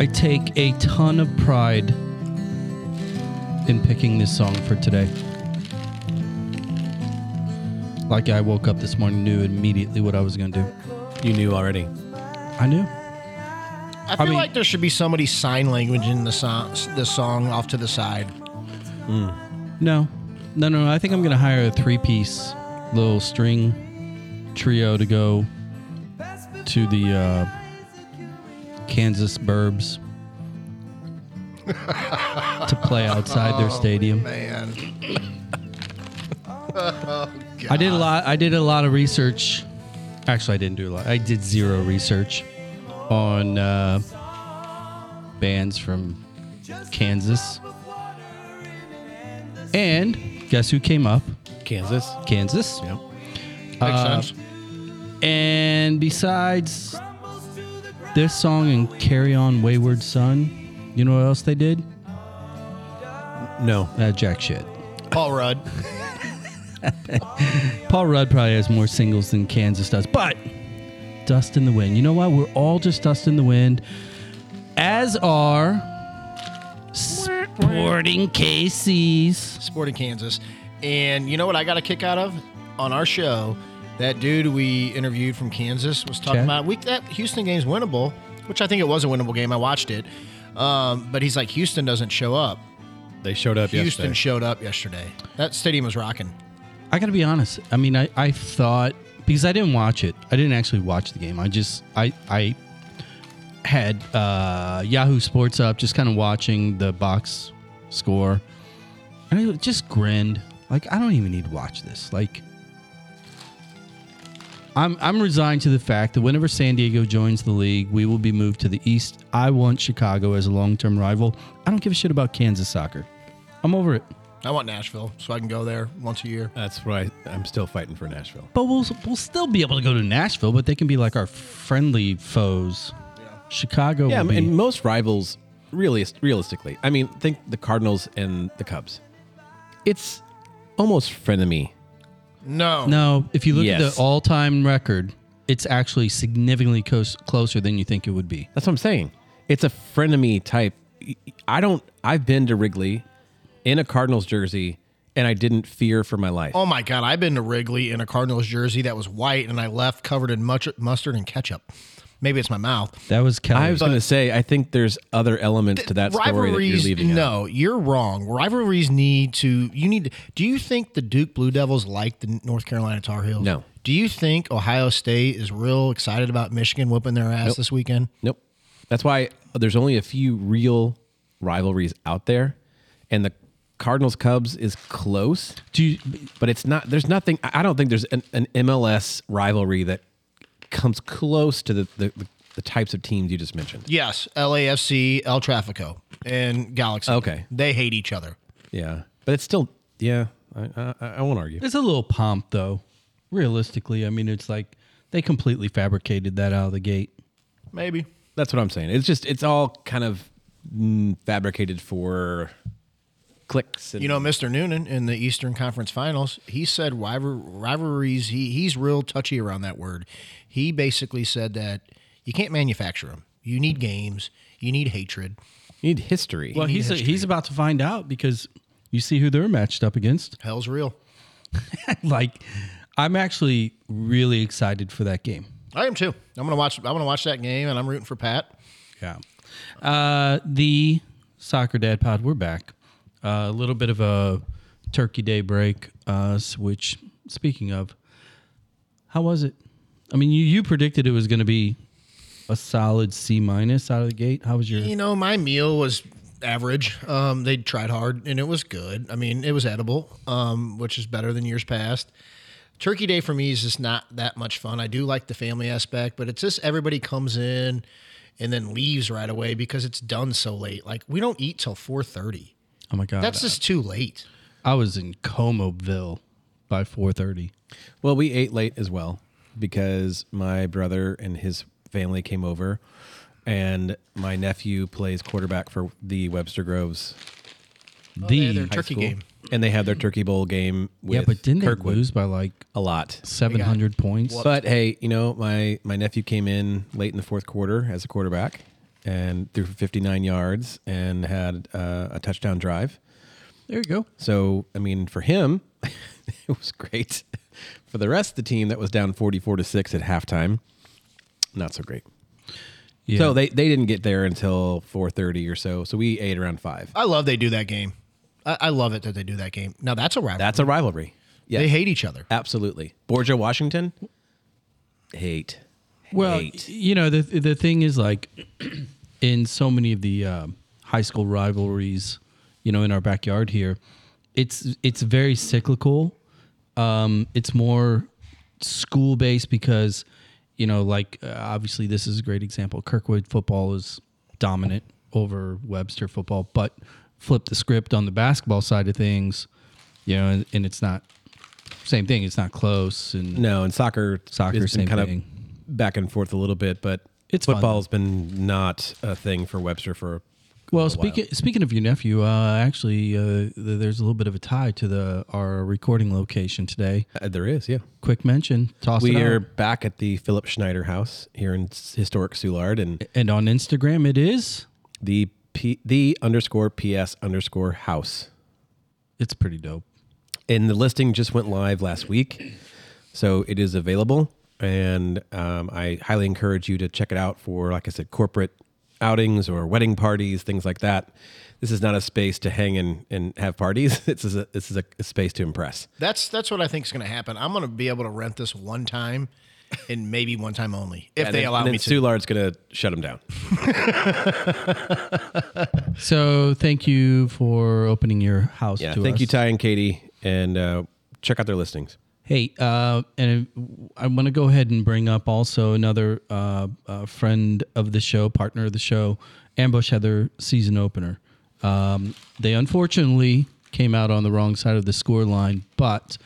I take a ton of pride in picking this song for today. Like I woke up this morning, knew immediately what I was going to do. You knew already. I knew. I feel mean- like there should be somebody sign language in the song, the song off to the side. No, no, no. no. I think I'm going to hire a three piece little string trio to go to the uh, Kansas Burbs to play outside their stadium. Man, I did a lot. I did a lot of research. Actually, I didn't do a lot. I did zero research on uh, bands from Kansas. And guess who came up? Kansas. Kansas. Yep. makes Uh, sense. And besides this song and Carry On Wayward Son, you know what else they did? No. Uh, jack shit. Paul Rudd. Paul Rudd probably has more singles than Kansas does, but Dust in the Wind. You know what? We're all just dust in the wind, as are Sporting KC's. Sporting Kansas. And you know what I got a kick out of on our show? That dude we interviewed from Kansas was talking Okay. about week that Houston game's winnable, which I think it was a winnable game. I watched it, um, but he's like Houston doesn't show up. They showed up yesterday. Houston yesterday. showed up yesterday. That stadium was rocking. I got to be honest. I mean, I, I thought because I didn't watch it. I didn't actually watch the game. I just I I had uh, Yahoo Sports up, just kind of watching the box score, and I just grinned. Like I don't even need to watch this. Like I'm I'm resigned to the fact that whenever San Diego joins the league, we will be moved to the east. I want Chicago as a long-term rival. I don't give a shit about Kansas soccer. I'm over it. I want Nashville, so I can go there once a year. That's why I'm still fighting for Nashville. But we'll we'll still be able to go to Nashville, but they can be like our friendly foes. Chicago, Yeah, will be, and most rivals, really, realistically, I mean, think the Cardinals and the Cubs. It's almost frenemy. No, no. If you look at Yes. the all-time record, it's actually significantly close, closer than you think it would be. That's what I'm saying. It's a frenemy type. I don't. I've been to Wrigley in a Cardinals jersey, and I didn't fear for my life. Oh my God, I've been to Wrigley in a Cardinals jersey that was white, and I left covered in much, mustard and ketchup. Maybe it's my mouth. That was Kelly. I was going to say, I think there's other elements to that story that you're Rivalries, leaving out. no, you're wrong. Rivalries need to. You need. Do you think the Duke Blue Devils like the North Carolina Tar Heels? No. Do you think Ohio State is real excited about Michigan whooping their ass this weekend? Nope. That's why there's only a few real rivalries out there, and the Cardinals Cubs is close, Do you, but it's not. There's nothing. I I don't think there's an, an MLS rivalry that comes close to the, the, the, the types of teams you just mentioned. Yes, LAFC, El Trafico, and Galaxy. Okay. they hate each other. Yeah, but it's still. Yeah, I, I, I won't argue. It's a little pomp though. Realistically, I mean, it's like they completely fabricated that out of the gate. Maybe. That's what I'm saying. It's just it's all kind of mm, fabricated for clicks. And, You know, Mr. Noonan in the Eastern Conference Finals, he said rivalries. He he's real touchy around that word. He basically said that you can't manufacture them. You need games. You need hatred. you need history. Well, need he's history. he's about to find out because you see who they're matched up against. Hell's real. like, I'm actually really excited for that game. I am too. I'm gonna watch. I'm gonna watch that game, and I'm rooting for Pat. Yeah. Uh, the Soccer Dad Pod, we're back. Uh, a little bit of a Turkey Day break. Uh, which, speaking of, how was it? I mean, you, you predicted it was going to be a solid C minus out of the gate. How was your? You know, my meal was average. Um, they tried hard, and it was good. I mean, it was edible, um, which is better than years past. Turkey Day for me is just not that much fun. I do like the family aspect, but it's just everybody comes in and then leaves right away because it's done so late. Like we don't eat till four thirty. Oh my god, That's just too late. I was in Comoville by four thirty. Well, we ate late as well because my brother and his family came over, and my nephew plays quarterback for the Webster Groves oh, they had their The turkey school, game. and they had their turkey bowl game. With yeah, but didn't Kirkwood they lose by like a lot? seven hundred points? But hey, you know my my nephew came in late in the fourth quarter as a quarterback, and threw for 59 yards and had uh, a touchdown drive. There you go. So, I mean, for him, it was great. For the rest of the team that was down 44 to 6 at halftime, not so great. Yeah. So they, they didn't get there until 4:30 or so. So we ate around 5. I love they do that game. I, I love it that they do that game. Now that's a rivalry. That's a rivalry. Yeah. They hate each other. Absolutely. Borgia Washington hate. Well, hate. you know the the thing is like in so many of the um, high school rivalries, you know, in our backyard here, it's it's very cyclical. Um, it's more school based because you know, like uh, obviously this is a great example. Kirkwood football is dominant over Webster football, but flip the script on the basketball side of things, you know, and, and it's not same thing. It's not close and No, and soccer Soccer, same kind thing. Back and forth a little bit, but It's football's been not a thing for Webster for Well, speaking speaking of your nephew, uh, actually, uh, th- there's a little bit of a tie to the our recording location today. Uh, there is, yeah. Quick mention, toss We it are out. back at the Philip Schneider house here in s- historic Soulard, and and on Instagram it is. the P, the underscore PS underscore house. It's pretty dope. And the listing just went live last week, so it is available. And um, I highly encourage you to check it out for, like I said, corporate outings or wedding parties, things like that. This is not a space to hang and, and have parties. This is a this is a, a space to impress. That's that's what I think is going to happen. I'm going to be able to rent this one time, and maybe one time only, if And they then, allow and then me to. Soulard's going to shut them down. So thank you for opening your house. Yeah, to thank us. you, Ty and Katie, and uh, check out their listings. Hey, uh, and I want to go ahead and bring up also another uh, uh, friend of the show, partner of the show. Ambush Heather season opener. Um, they unfortunately came out on the wrong side of the score line, but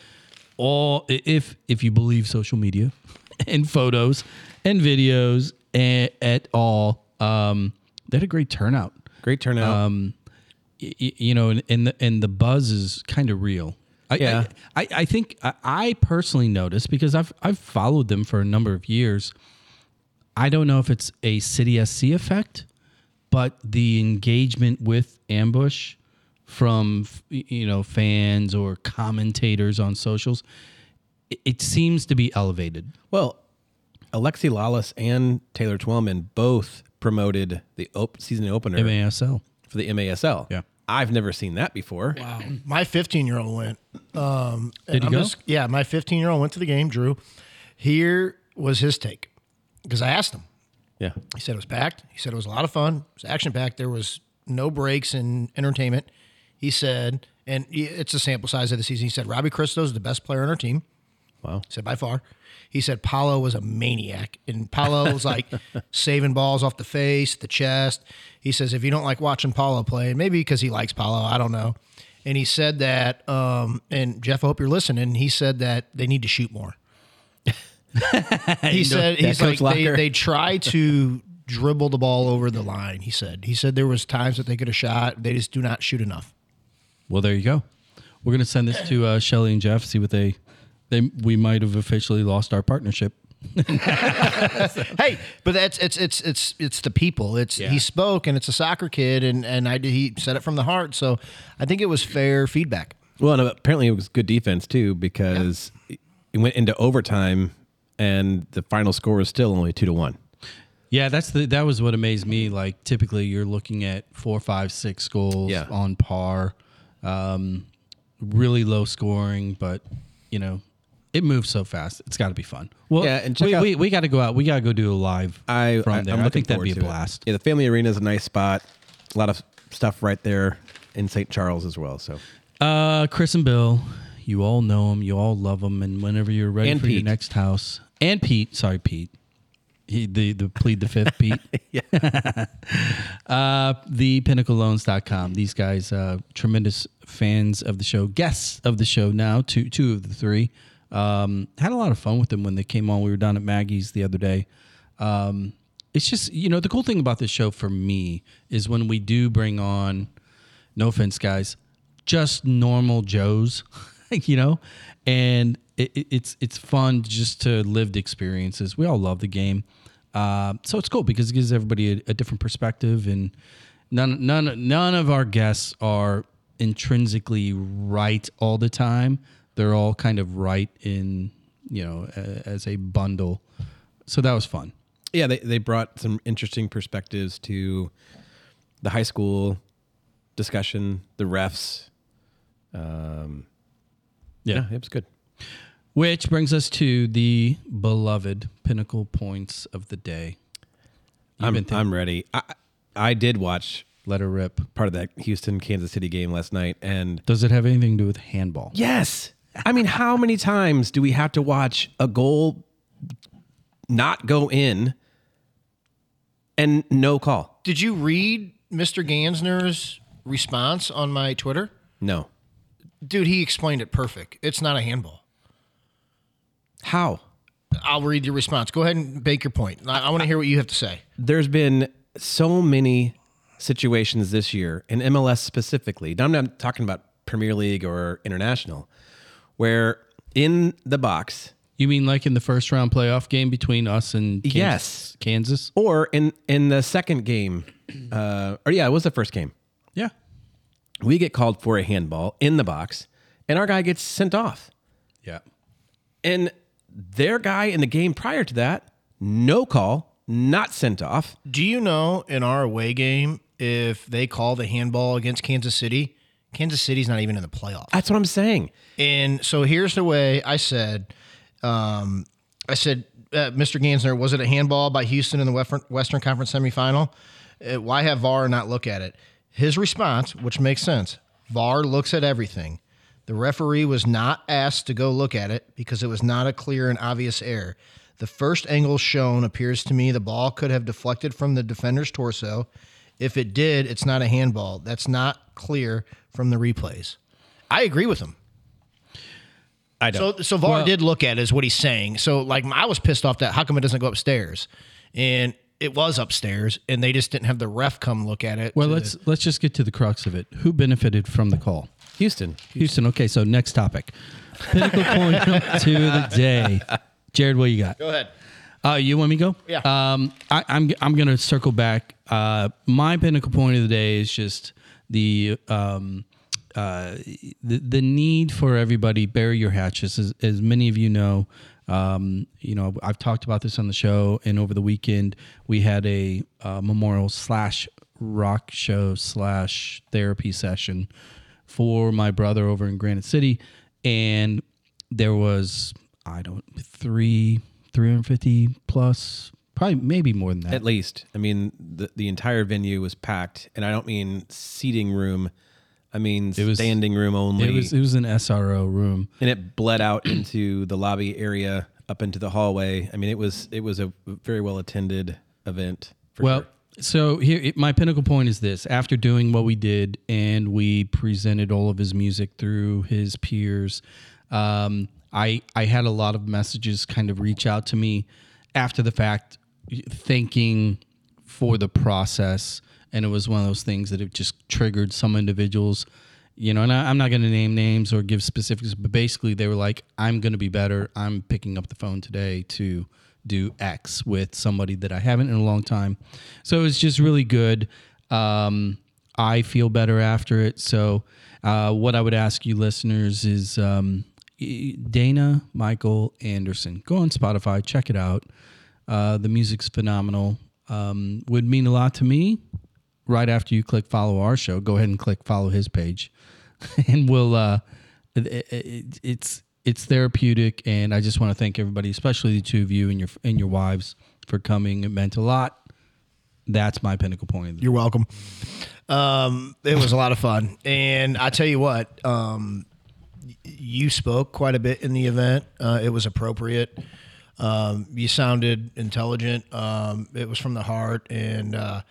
all if if you believe social media and photos and videos and, at all, um, they had a great turnout Great turnout. um, you know, and, and the and the buzz is kind of real. I, Yeah. I, I, I think I, personally noticed because I've I've followed them for a number of years. I don't know if it's a City SC effect, but the engagement with Ambush from you know fans or commentators on socials, it, it seems to be elevated. well, Alexi Lalas and Taylor Twellman both promoted the op- season opener MASL. for the MASL. Yeah. I've never seen that before. Wow. My 15 year old went. Um, Did he I'm go? yeah, my 15 year old went to the game. Drew. Here was his take because I asked him. Yeah. He said it was packed. He said it was a lot of fun. It was action packed. There was no breaks in entertainment. He said, and it's a sample size of the season. He said Robbie Kristo is the best player on our team. Wow. He said by far. He said Paulo was a maniac, and Paulo was like saving balls off the face, the chest. He says if you don't like watching Paulo play, maybe because he likes Paulo, I don't know. And he said that, um, and Jeff, I hope you're listening. He said that they need to shoot more. he said he's like they, they try to dribble the ball over the line. He said he said there was times that they could have shot, they just do not shoot enough. Well, there you go. We're gonna send this to uh, Shelly and Jeff. See what they they we might have officially lost our partnership. hey, but that's it's it's it's it's the people. It's Yeah. he spoke and it's a soccer kid and and I did he said it from the heart. So I think it was fair feedback. Well, and apparently it was good defense too because it went into overtime and the final score was still only two to one. Yeah, that's the that was what amazed me. Like typically, you're looking at four, five, six goals Yeah. on par, um, really low scoring, but you know. It moves so fast. It's got to be fun. Well, Yeah, and check we, out- we, we got to go out. We got to go do a live I, from I, there. I'm I looking think that'd be a to it. blast. Yeah, the family arena is a nice spot. A lot of stuff right there in St. Charles as well. So Uh, Chris and Bill, you all know them, you all love them, and whenever you're ready And for your next house, and Pete, sorry, Pete, he the the plead the fifth, Pete. uh, the pinnacleloans.com. These guys, uh, tremendous fans of the show, guests of the show now, two two of the three. Um, had a lot of fun with them when they came on. We were down at Maggie's the other day. Um, it's just you know the cool thing about this show for me is when we do bring on no offense guys just normal joes you know and it, it- it's it's fun just to lived experiences we all love the game Uh, so it's cool because it gives everybody a, a different perspective, and none none none of our guests are intrinsically right all the time. They're all kind of right in you know a, as a bundle. So that was fun. Yeah, they, they brought some interesting perspectives to the high school discussion, the refs. Um, yeah, it was good. Which brings us to the beloved pinnacle points of the day. You've I'm, thinking- I'm ready. I, I did watch Let her rip. part of that Houston Kansas City game last night, and Does it have anything to do with handball? yes, I mean, how many times do we have to watch a goal not go in and no call? Did you read Mr. Gansner's response on my Twitter? No. Dude, he explained it perfect. It's not a handball. How? I'll read your response. Go ahead and make your point. I, I want to hear what you have to say. there's been so many situations this year in MLS specifically. Now, I'm not talking about Premier League or international, where in the box You mean like in the first round playoff game between us and Kansas? Yes. Kansas? or in in the second game, uh, or yeah, it was the first game. Yeah. We get called for a handball in the box, and our guy gets sent off. Yeah. And their guy in the game prior to that, no call, not sent off. Do you know in our away game if they call the handball against Kansas City, Kansas City's not even in the playoff. That's what I'm saying. And so here's the way I said, um, I said, uh, Mr. Gansner, was it a handball by Houston in the Western, Western Conference semifinal? Uh, why have VAR not look at it? His response, which makes sense, VAR looks at everything. The referee was not asked to go look at it because it was not a clear and obvious error. The first angle shown appears to me the ball could have deflected from the defender's torso. If it did, it's not a handball. That's not clear from the replays. I agree with him. I don't. So, so VAR Well- did look at it, is what he's saying. So, like, I was pissed off that how come it doesn't go upstairs, and it was upstairs, and they just didn't have the ref come look at it. Well, to- let's let's just get to the crux of it. Who benefited from the call? Houston. Houston. Okay, so next topic. Pinnacle point to the day. Jared, what you got? go ahead. Uh, you want me to go? Yeah. Um, I, I'm I'm gonna circle back. Uh, my pinnacle point of the day is just the um, uh, the the need for everybody bury your hatches. As, as many of you know, um, you know I've talked about this on the show, and over the weekend we had a uh, memorial slash rock show slash therapy session for my brother over in Granite City, and there was I don't three 350 plus probably maybe more than that At least. I mean, the, the entire venue was packed, and I don't mean seating room. I mean was- standing room only. it was it was an SRO room and it bled out into the lobby area, up into the hallway. I mean, it was it was a very well attended event. For well sure. so here it- my pinnacle point is this after doing what we did and we presented all of his music through his peers um, I I had a lot of messages kind of reach out to me after the fact thanking for the process and it was one of those things that it just triggered some individuals you know and I, i'm not going to name names or give specifics but basically they were like i'm going to be better. I'm picking up the phone today to do x with somebody that i haven't in a long time. So it was just really good. Um, i feel better after it. So uh, what i would ask you listeners is um, dana michael anderson go on spotify check it out uh, the music's phenomenal. Um, would mean a lot to me. Right after you click follow our show, go ahead and click follow his page, and we'll. Uh, it, it, it's it's therapeutic, and I just want to thank everybody, especially the two of you and your and your wives, for coming. It meant a lot. That's my pinnacle point. You're welcome. Um, it was a lot of fun, and I tell you what, um, you spoke quite a bit in the event. Uh, it was appropriate. Um, you sounded intelligent. Um, it was from the heart, and uh,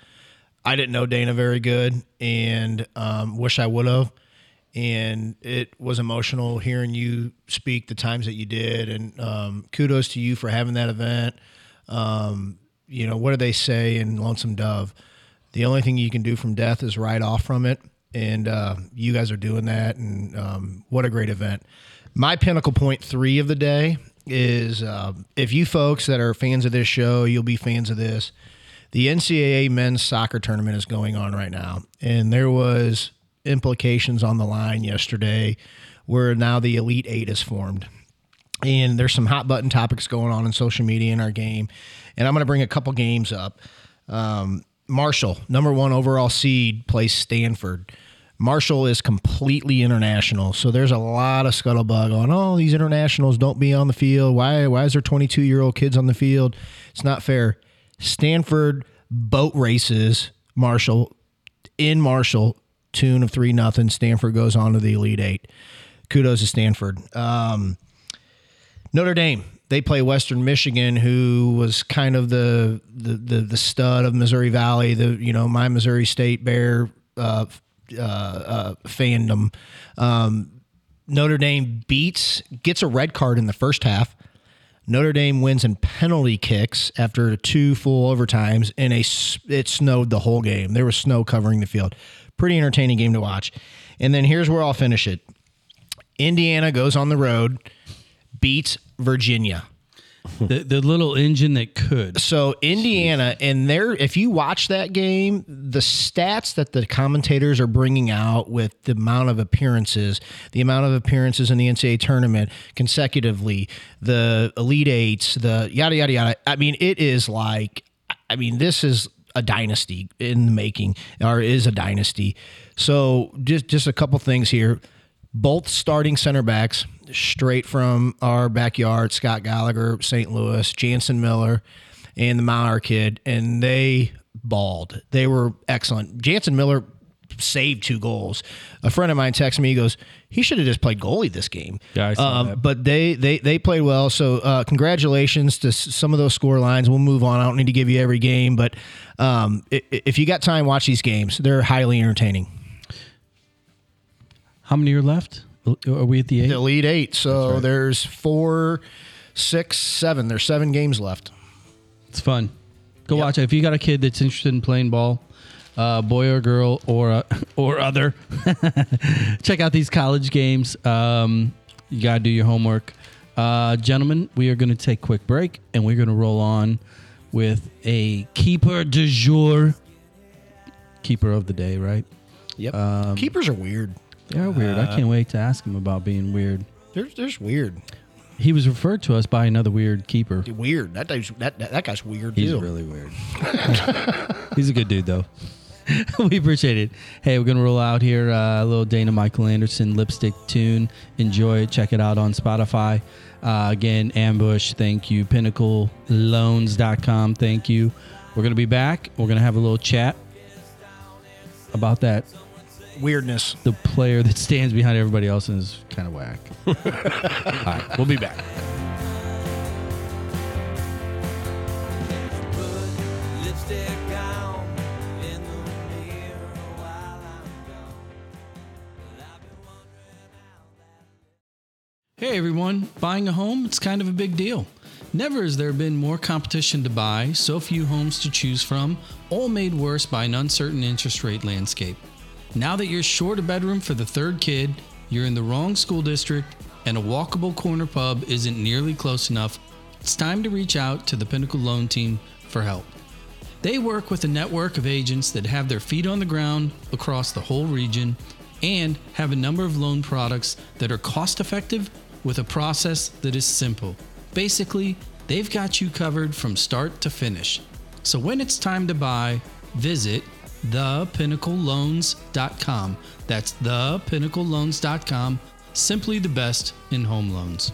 I didn't know Dana very good, and um, wish I would have. And it was emotional hearing you speak the times that you did, and um, kudos to you for having that event. Um, you know what do they say in Lonesome Dove? The only thing you can do from death is ride off from it, and uh, you guys are doing that. And um, what a great event! My pinnacle point three of the day is uh, if you folks that are fans of this show, you'll be fans of this. The NCAA men's soccer tournament is going on right now, and there was implications on the line yesterday where now the Elite Eight is formed. And there's some hot button topics going on in social media in our game. And I'm going to bring a couple games up. Um, Marshall, number one overall seed, plays Stanford. Marshall is completely international, so there's a lot of scuttlebutt on. Oh, these internationals don't be on the field. Why? Why is there 22 year old kids on the field? It's not fair. Stanford boat races Marshall in Marshall, tune of three nothing. Stanford goes on to the Elite Eight. Kudos to Stanford. Um, Notre Dame. They play Western Michigan, who was kind of the the the, the stud of Missouri Valley. The you know my Missouri State Bear uh, uh, uh, fandom. Um, Notre Dame beats gets a red card in the first half. Notre Dame wins in penalty kicks after two full overtimes, and a it snowed the whole game. There was snow covering the field. Pretty entertaining game to watch. And then here's where I'll finish it. Indiana goes on the road, beats Virginia. the, the little engine that could. So Indiana, and there, if you watch that game, the stats that the commentators are bringing out with the amount of appearances, the amount of appearances in the NCAA tournament consecutively, the Elite Eights, the yada yada yada. I mean, it is like, I mean, this is a dynasty in the making, or is a dynasty. So just just a couple things here. Both starting center backs straight from our backyard, Scott Gallagher, St. Louis, Jansen Miller, and the Mauer kid, and they balled. They were excellent. Jansen Miller saved two goals. A friend of mine texted me, he goes, he should have just played goalie this game. Yeah, I saw um, that. But they, they they played well. So uh, congratulations to s- some of those score lines. We'll move on. I don't need to give you every game, but um, i- i- if you got time, watch these games. They're highly entertaining. How many are left? Are we at the eight? The Elite Eight. So there's four, six, seven. There's seven games left. It's fun. Go watch it. If you got a kid that's interested in playing ball, uh, boy or girl or uh, or other, check out these college games. Um, you got to do your homework. Uh, gentlemen, we are going to take a quick break and we're going to roll on with a keeper du jour. Keeper of the day, right? Yep. Keepers are weird. They're weird. I can't wait to ask him about being weird. They're, they're just weird. He was referred to us by another weird keeper. Weird. That guy's, that, that, that guy's weird He's too. really weird. He's a good dude, though. we appreciate it. Hey, we're gonna roll out here uh, a little Dana Michael Anderson lipstick tune. Enjoy it. Check it out on Spotify. Uh, again, Ambush. Thank you. PinnacleLoans.com. Thank you. We're gonna be back. We're gonna have a little chat about that. Weirdness. The player that stands behind everybody else and is kind of whack. All right, we'll be back. Put lipstick on in the mirror while I'm gone. Well, I've been wondering how that. Hey everyone, buying a home, it's kind of a big deal. Never has there been more competition to buy, so few homes to choose from, all made worse by an uncertain interest rate landscape. Now that you're short a bedroom for the third kid, you're in the wrong school district, and a walkable corner pub isn't nearly close enough, it's time to reach out to the Pinnacle Loan Team for help. They work with a network of agents that have their feet on the ground across the whole region and have a number of loan products that are cost effective with a process that is simple. Basically, they've got you covered from start to finish. So when it's time to buy, visit thepinnacleloans.com. That's thepinnacleloans.com. Simply the best in home loans.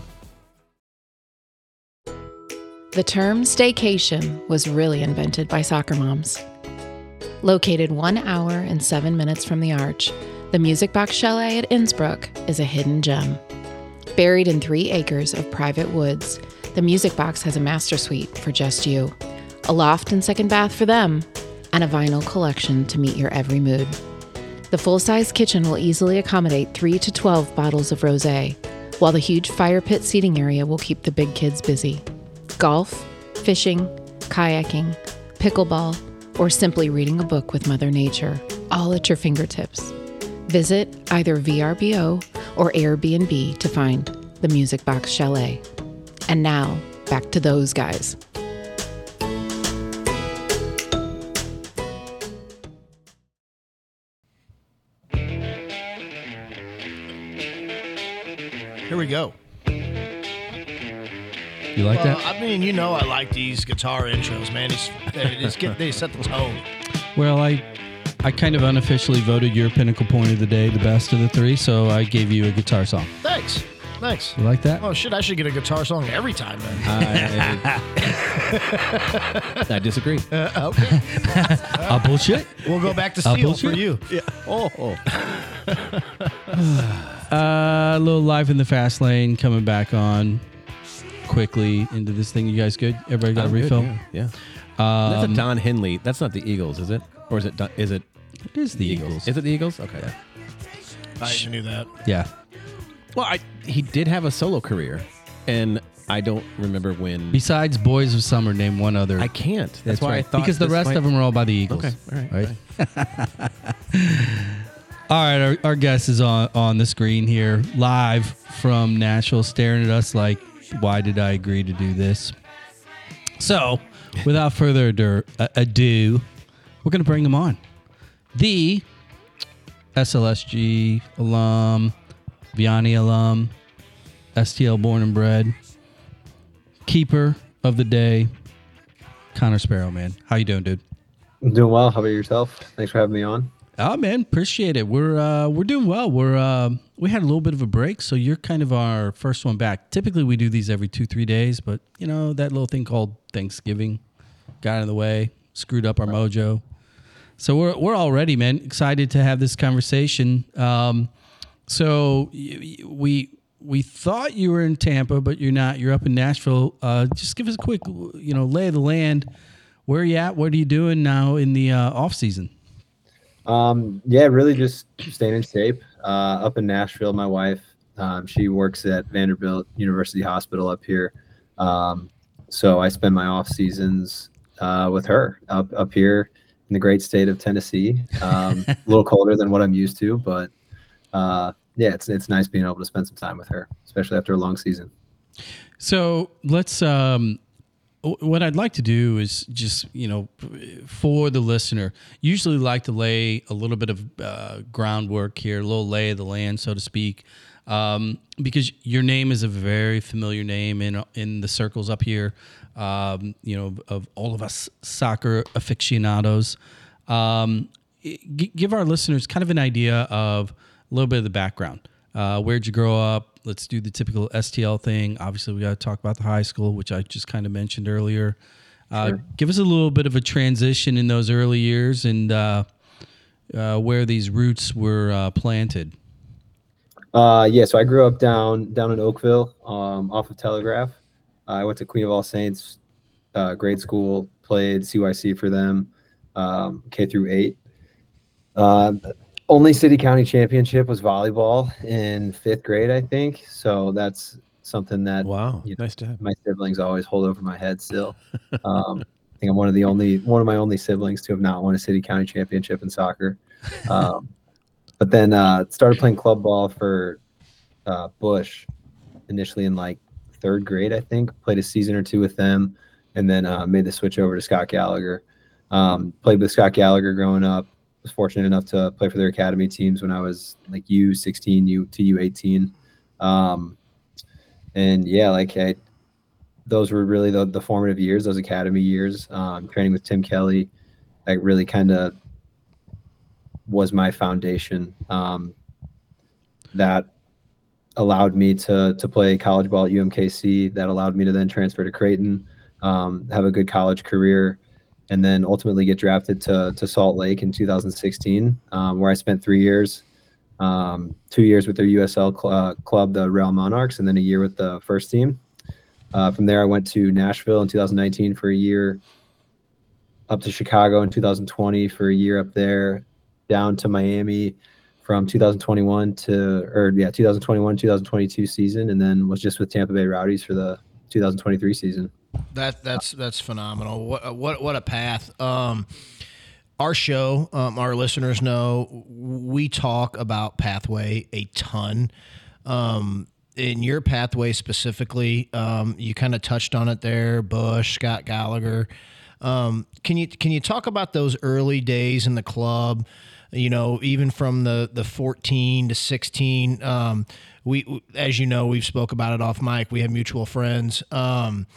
The term staycation was really invented by soccer moms. Located one hour and seven minutes from the Arch, the Music Box Chalet at Innsbrook is a hidden gem. Buried in three acres of private woods, the Music Box has a master suite for just you, a loft and second bath for them, and a vinyl collection to meet your every mood. The full size kitchen will easily accommodate 3 to 12 bottles of rose, while the huge fire pit seating area will keep the big kids busy. Golf, fishing, kayaking, pickleball, or simply reading a book with Mother Nature, all at your fingertips. Visit either VRBO or Airbnb to find the Music Box Chalet. And now, back to those guys. We go. You like Well, that? I mean, you know, I like these guitar intros, man. These, they, get, they set the tone. Well, I I kind of unofficially voted your pinnacle point of the day the best of the three, so I gave you a guitar song. Thanks. Thanks. You like that? Oh shit! I should get a guitar song every time then. I, I disagree. okay, Ah, bullshit. we'll go back to Uh, steel for you. Yeah. Oh, Uh, a little live in the fast lane coming back on quickly into this thing. You guys good? Everybody got a I'm good, refill? Yeah. yeah. Um, That's a Don Henley. That's not the Eagles, is it? Or is it? Don, is it it is the Eagles. Is it the Eagles? Okay. Yeah. I even knew that. Yeah. Well, I, he did have a solo career, and I don't remember when. Besides Boys of Summer, name one other. I can't. That's, That's why I thought because the rest might- of them are all by the Eagles. Okay. All right. Right. All right, our, our guest is on on the screen here, live from Nashville, staring at us like, "Why did I agree to do this?" So, without further ado, uh, ado we're going to bring him on. The SLSG alum, Vianney alum, STL born and bred, keeper of the day, Connor Sparrow. Man, how you doing, dude? I'm doing well. How about yourself? Thanks for having me on. Oh man, appreciate it. We're uh, we're doing well. We're uh, we had a little bit of a break, so you're kind of our first one back. Typically, we do these every two three days, but you know that little thing called Thanksgiving got in the way, screwed up our mojo. So we're we're all ready, man. Excited to have this conversation. Um, so we we thought you were in Tampa, but you're not. You're up in Nashville. Uh, just give us a quick, you know, lay of the land. Where are you at? What are you doing now in the uh, off season? Um, yeah, really just staying in shape. Uh, up in Nashville, my wife, um, she works at Vanderbilt University Hospital up here. Um, so I spend my off seasons uh, with her up up here in the great state of Tennessee. Um, a little colder than what I'm used to, but uh, yeah, it's it's nice being able to spend some time with her, especially after a long season. So let's. Um, what I'd like to do is just you know, for the listener, usually like to lay a little bit of uh, groundwork here, a little lay of the land, so to speak, um, because your name is a very familiar name in in the circles up here. Um, you know, of all of us soccer aficionados. Um, give our listeners kind of an idea of a little bit of the background. Uh, where'd you grow up? Let's do the typical STL thing. Obviously, we got to talk about the high school, which I just kind of mentioned earlier. Uh, Give us a little bit of a transition in those early years and uh, uh, where these roots were uh, planted. Uh, yeah, so I grew up down down in Oakville, um, off of Telegraph. I went to Queen of All Saints uh, grade school, played CYC for them, um, K through eight. Only city county championship was volleyball in fifth grade, I think. So that's something that Wow. you know, Nice to have. my siblings always hold over my head still. Um, I think I'm one of the only one of my only siblings to have not won a city county championship in soccer. Um, but then uh, started playing club ball for uh, Busch initially in like third grade, I think. Played a season or two with them, and then uh, made the switch over to Scott Gallagher. Um, played with Scott Gallagher growing up. Was fortunate enough to play for their academy teams when I was like U16, U to U18. Um, and yeah, like I, those were really the, the formative years, those academy years. Um, training with Tim Kelly, like really kind of was my foundation. Um, that allowed me to to play college ball at UMKC. That allowed me to then transfer to Creighton, um, have a good college career, and then ultimately get drafted to to Salt Lake in 2016, um, where I spent three years. Um, two years with their USL cl- uh, club, the Real Monarchs, and then a year with the first team. Uh, from there, I went to Nashville in 2019 for a year, up to Chicago in 2020 for a year up there, down to Miami from 2021 to, or yeah, 2021, 2022 season, and then was just with Tampa Bay Rowdies for the 2023 season. That that's that's phenomenal. What what what a path. Um, our show, um, our listeners know we talk about pathway a ton. Um, in your pathway specifically, um, you kind of touched on it there. Busch, Scott Gallagher. Um, can you can you talk about those early days in the club? You know, even from the the 14 to 16. Um, we, as you know, we've spoke about it off mic. We have mutual friends. Um,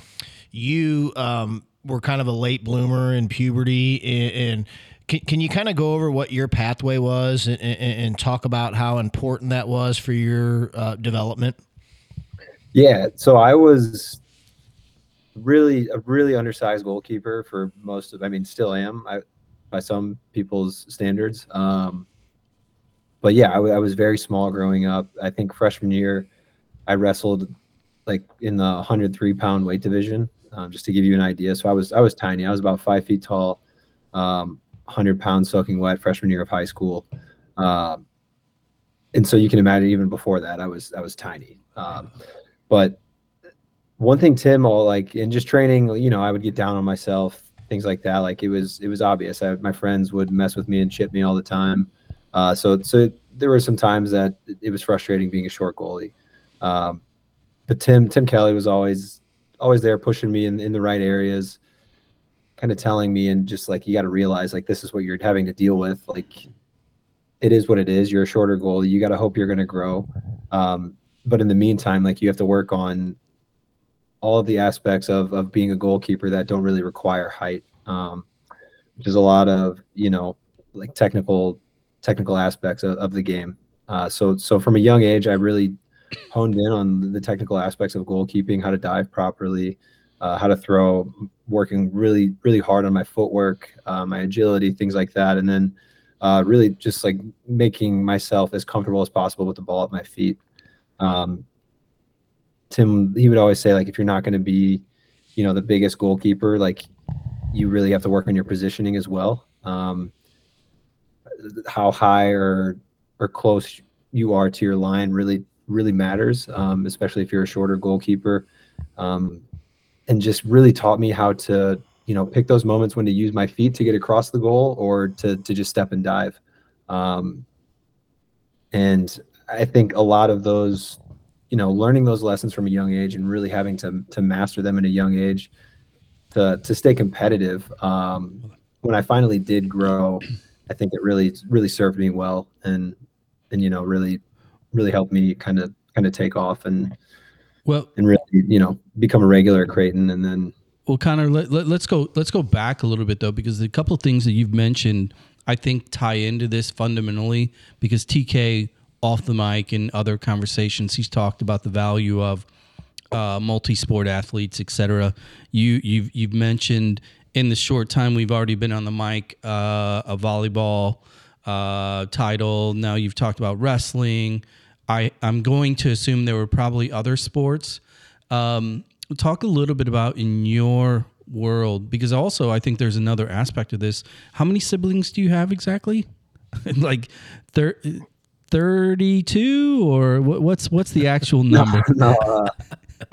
you um, were kind of a late bloomer in puberty, and, and can, can you kind of go over what your pathway was and, and, and talk about how important that was for your uh, development? Yeah, so I was really a really undersized goalkeeper for most of. I mean, still am. I by some people's standards. Um, but yeah, I, w- I was very small growing up. I think freshman year, I wrestled like in the 103 pound weight division, um, just to give you an idea. So I was I was tiny. I was about five feet tall, um, 100 pounds soaking wet freshman year of high school. Um, and so you can imagine even before that, I was I was tiny. Um, but one thing, Tim, all like in just training, you know, I would get down on myself, things like that. Like it was it was obvious. I, my friends would mess with me and chip me all the time. Uh, so so there were some times that it was frustrating being a short goalie. Um, but Tim Tim Kelly was always always there pushing me in, in the right areas, kind of telling me and just like you got to realize like this is what you're having to deal with. Like it is what it is. You're a shorter goalie. You got to hope you're going to grow. Um, but in the meantime, like you have to work on all of the aspects of of being a goalkeeper that don't really require height. Um, there's a lot of you know like technical technical aspects of, of the game. Uh, so so from a young age, I really honed in on the technical aspects of goalkeeping, how to dive properly, uh, how to throw, working really really hard on my footwork, uh, my agility, things like that, and then uh, really just like making myself as comfortable as possible with the ball at my feet. Um, Tim, he would always say like if you're not going to be, you know, the biggest goalkeeper, like you really have to work on your positioning as well. Um, how high or or close you are to your line really really matters, um, especially if you're a shorter goalkeeper. Um, and just really taught me how to, you know, pick those moments when to use my feet to get across the goal or to to just step and dive. Um, and I think a lot of those, you know, learning those lessons from a young age and really having to to master them at a young age to to stay competitive. Um, when I finally did grow, I think it really really served me well and and you know really really helped me kind of kind of take off and Well, and really you know become a regular at Creighton and then Well, Connor, let, let, us go. Let's go back a little bit though, because a couple of things that you've mentioned, I think, tie into this fundamentally. Because TK off the mic and other conversations, he's talked about the value of uh, multi-sport athletes, etc. You you've you've mentioned in the short time we've already been on the mic uh, a volleyball uh, title. Now you've talked about wrestling. I I'm going to assume there were probably other sports. Um, talk a little bit about in your world because also I think there's another aspect of this. How many siblings do you have exactly? like thir- 32 or what, what's what's the actual number? no, uh,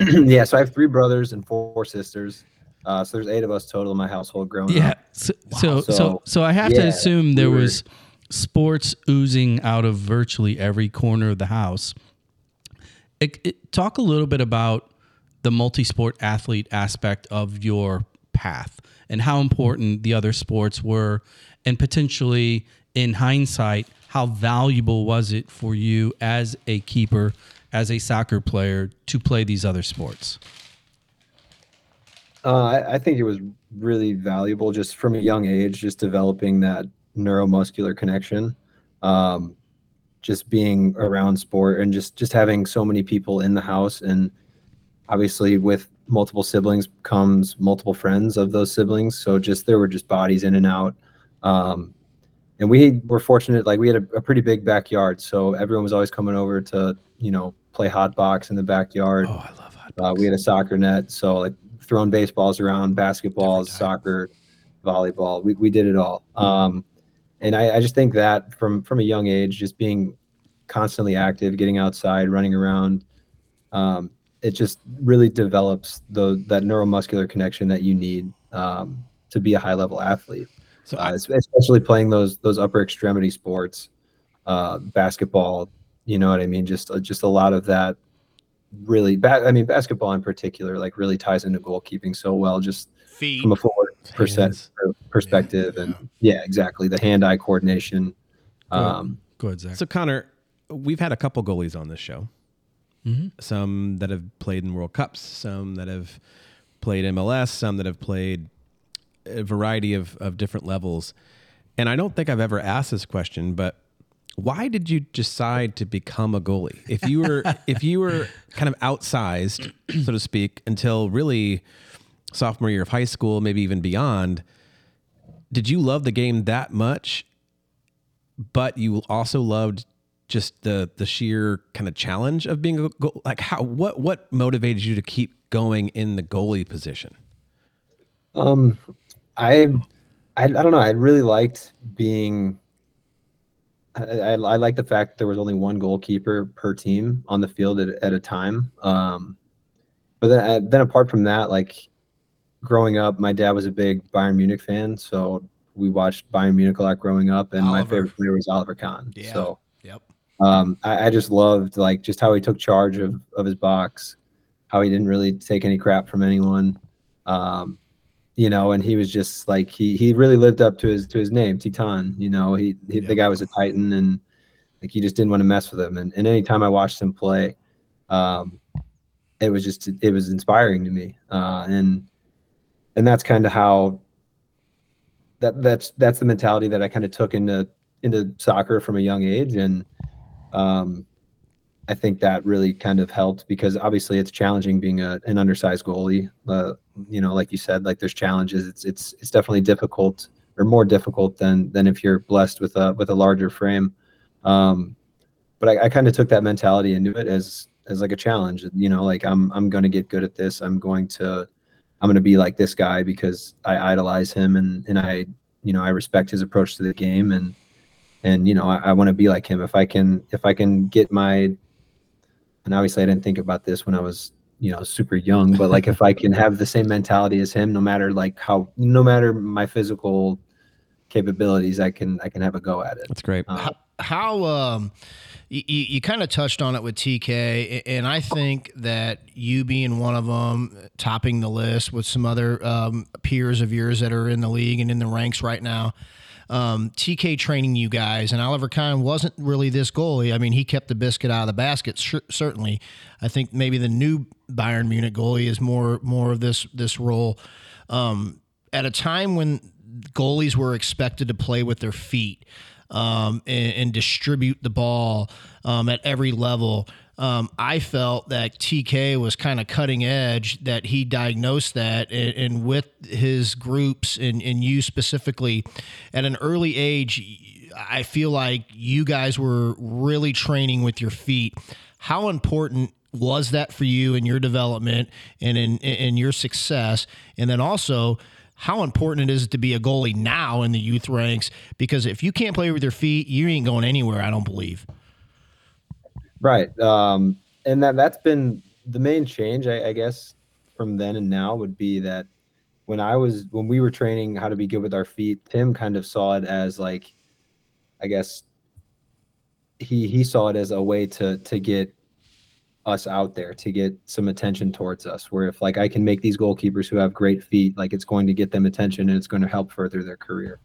yeah. So I have three brothers and four sisters. Uh, so there's eight of us total in my household growing Yeah. up. So, so so So, so I have to assume there we were- was sports oozing out of virtually every corner of the house. It, it- talk a little bit about the multi-sport athlete aspect of your path and how important the other sports were and potentially in hindsight how valuable was it for you as a keeper as a soccer player to play these other sports Uh, I, I think it was really valuable just from a young age, just developing that neuromuscular connection. Um, just being around sport and just just having so many people in the house. And obviously with multiple siblings comes multiple friends of those siblings. So just there were just bodies in and out. Um, and we were fortunate like we had a, a pretty big backyard. So everyone was always coming over to you know play hot box in the backyard. Oh i love hot uh, we had a soccer net, so like throwing baseballs around, basketballs, soccer, volleyball. We, we did it all. Um, and I, I just think that from from a young age, just being constantly active, getting outside, running around, um, it just really develops the that neuromuscular connection that you need um, to be a high level athlete. So Uh, es- especially playing those those upper extremity sports, uh, basketball. You know what I mean? Just uh, just a lot of that really bad. I mean, basketball in particular, like really ties into goalkeeping so well, just Feet. from a forward percent, Hands. perspective. And yeah, exactly. The hand eye coordination. Um, Go ahead, Zach. So Connor, we've had a couple goalies on this show. Some that have played in World Cups, some that have played MLS, some that have played a variety of, of different levels. And I don't think I've ever asked this question, but why did you decide to become a goalie? If you were if you were kind of outsized, so to speak, until really sophomore year of high school, maybe even beyond, did you love the game that much but you also loved just the the sheer kind of challenge of being a goal. Like how what what motivated you to keep going in the goalie position? Um, I, I, I don't know. I really liked being. I, I, like the fact there was only one goalkeeper per team on the field at, at a time. Um, but then, uh, then apart from that, like growing up, my dad was a big Bayern Munich fan, so we watched Bayern Munich a lot growing up, and my favorite player was Oliver Kahn. Yeah. So Yep. um, I, I just loved like just how he took charge of of his box, how he didn't really take any crap from anyone, um, you know, and he was just like he he really lived up to his to his name, Titan. You know, he, he the guy was a titan, and like you just didn't want to mess with him. And and anytime I watched him play, um, it was just it was inspiring to me, uh, and and that's kind of how that that's that's the mentality that I kind of took into into soccer from a young age and um I think that really kind of helped because obviously it's challenging being a, an undersized goalie. You know, like you said, like there's challenges. It's it's it's definitely difficult or more difficult than than if you're blessed with a with a larger frame. Um, but I, I kind of took that mentality into it as as like a challenge. You know, like I'm I'm going to get good at this. I'm going to I'm going to be like this guy because I idolize him and and I you know I respect his approach to the game and and you know I, I want to be like him. If I can if I can get my and obviously I didn't think about this when I was you know super young, but like if I can have the same mentality as him, no matter like how no matter my physical capabilities, I can I can have a go at it. That's great. Um, how um you, you kind of touched on it with TK, and I think that you being one of them, topping the list with some other um, peers of yours that are in the league and in the ranks right now. Um, TK training you guys, and Oliver Kahn wasn't really this goalie. I mean, he kept the biscuit out of the basket. Cer- certainly, I think maybe the new Bayern Munich goalie is more more of this this role. Um, at a time when goalies were expected to play with their feet um, and, and distribute the ball um, at every level. Um, I felt that TK was kind of cutting edge, that he diagnosed that, and, and with his groups and, and you specifically, at an early age, I feel like you guys were really training with your feet. How important was that for you in your development and in in your success? And then also, how important it is to be a goalie now in the youth ranks because if you can't play with your feet, you ain't going anywhere. I don't believe. Right. Um, and that that's been the main change, I, I guess, from then and now would be that when I was when we were training how to be good with our feet, Tim kind of saw it as like, I guess he he saw it as a way to to get us out there to get some attention towards us where if like i can make these goalkeepers who have great feet like it's going to get them attention and it's going to help further their career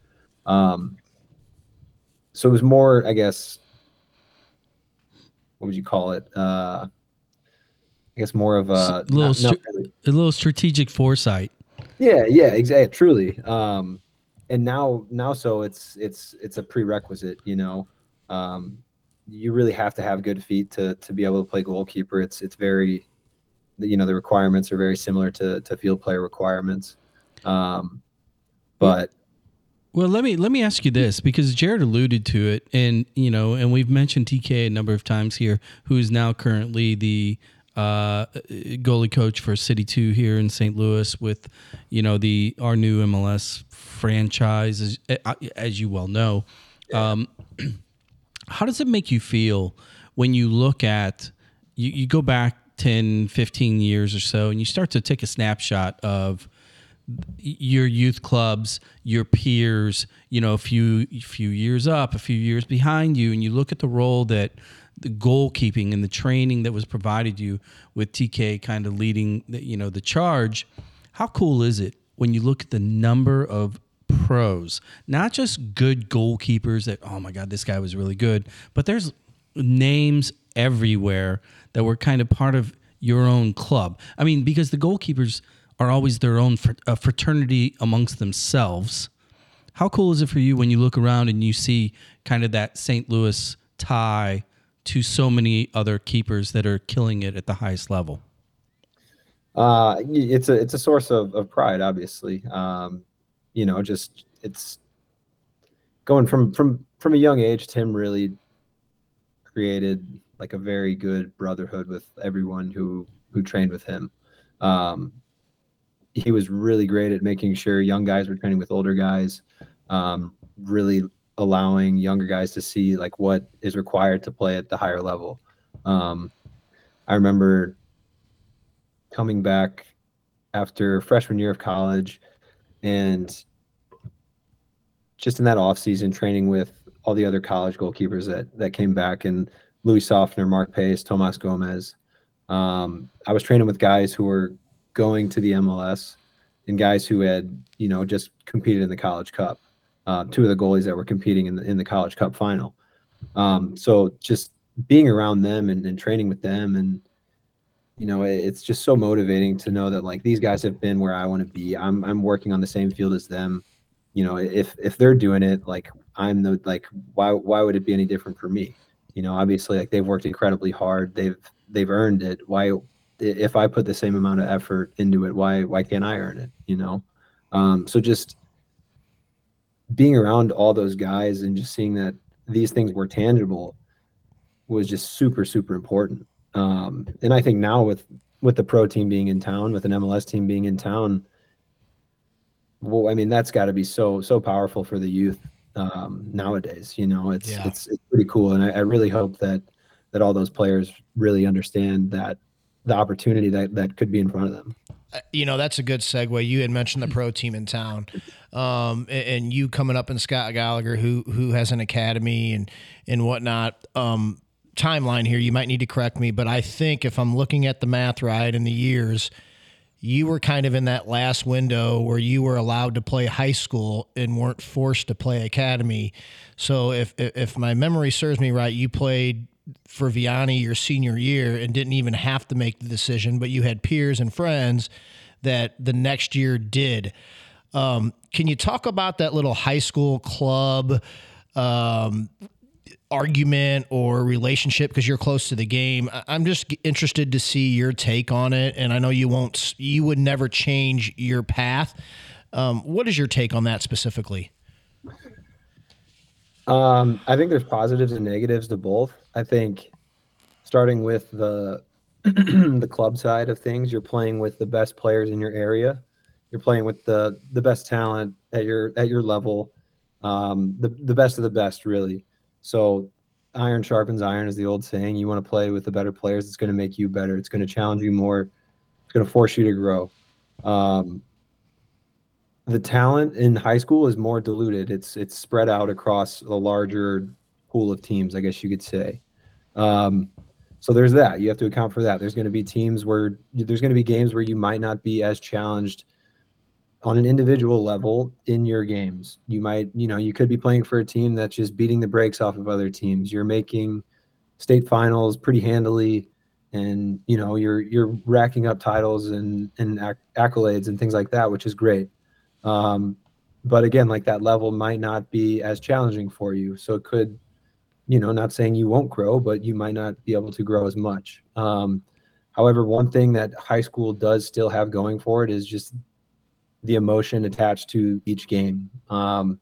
um so it was more i guess what would you call it? Uh, I guess more of a S- little not- not really- A little strategic foresight. yeah, yeah, exactly, truly. Um, and now, now, so it's it's it's a prerequisite. You know, um, you really have to have good feet to to be able to play goalkeeper. It's it's very, you know, the requirements are very similar to to field player requirements. Um, but Well, let me let me ask you this because Jared alluded to it, and you know, and we've mentioned TK a number of times here, who is now currently the uh, goalie coach for City Two here in St. Louis, with you know the our new MLS franchise, as, as you well know. Um, how does it make you feel when you look at you, you go back 10 15 years or so and you start to take a snapshot of your youth clubs, your peers, you know, a few few years up, a few years behind you, and you look at the role that the goalkeeping and the training that was provided you with TK kind of leading the, you know the charge. How cool is it when you look at the number of pros, not just good goalkeepers that oh my god this guy was really good, but there's names everywhere that were kind of part of your own club. I mean, because the goalkeepers are always their own uh, fraternity amongst themselves. How cool is it for you when you look around and you see kind of that St. Louis tie to so many other keepers that are killing it at the highest level? Uh, it's a it's a source of, of pride, obviously. Um, you know, just it's going from from from a young age. Tim really created like a very good brotherhood with everyone who who trained with him. Um, he was really great at making sure young guys were training with older guys. Um, really allowing younger guys to see like what is required to play at the higher level. Um, I remember coming back after freshman year of college and just in that off season training with all the other college goalkeepers that that came back and Louis Soffner, Mark Pais, Tomas Gomez. Um, I was training with guys who were going to the MLS and guys who had, you know, just competed in the college cup. Uh, two of the goalies that were competing in the in the college cup final. Um, so just being around them and, and training with them and you know it's just so motivating to know that like these guys have been where I want to be. I'm I'm working on the same field as them. You know, if if they're doing it, like I'm the like why why would it be any different for me? You know, obviously like they've worked incredibly hard. They've they've earned it. Why if I put the same amount of effort into it, why why can't I earn it? You know? Um, so just being around all those guys and just seeing that these things were tangible was just super super important um, and i think now with with the pro team being in town with an mls team being in town well i mean that's got to be so so powerful for the youth um, nowadays you know it's, Yeah. it's it's pretty cool and I, I really hope that that all those players really understand that the opportunity that that could be in front of them Uh, you know that's a good segue. You had mentioned the pro team in town, um, a- and, you coming up in Scott Gallagher, who who has an academy and and whatnot. Um, timeline here, you might need to correct me, but I think if I'm looking at the math right in the years, you were kind of in that last window where you were allowed to play high school and weren't forced to play academy. So if if if my memory serves me right, you played for Vianney your senior year and didn't even have to make the decision, but you had peers and friends that the next year did. Um, can you talk about that little high school club um, argument or relationship because you're close to the game? I'm just interested to see your take on it, and I know you won't. You would never change your path. Um, what is your take on that specifically? Um, I think there's positives and negatives to both. I think starting with the the club side of things, you're playing with the best players in your area. You're playing with the the best talent at your at your level, um, the the best of the best, really. So, iron sharpens iron, is the old saying. You want to play with the better players. It's going to make you better. It's going to challenge you more. It's going to force you to grow. Um, the talent in high school is more diluted. It's it's spread out across a larger pool of teams, I guess you could say. Um, so there's that. You have to account for that. There's going to be teams where there's going to be games where you might not be as challenged on an individual level in your games. You might, you know, you could be playing for a team that's just beating the brakes off of other teams. You're making state finals pretty handily and you know you're you're racking up titles and and acc- accolades and things like that which is great um, but again, like that level might not be as challenging for you. So it could, you know, not saying you won't grow, but you might not be able to grow as much. Um, however, one thing that high school does still have going for it is just the emotion attached to each game. Um,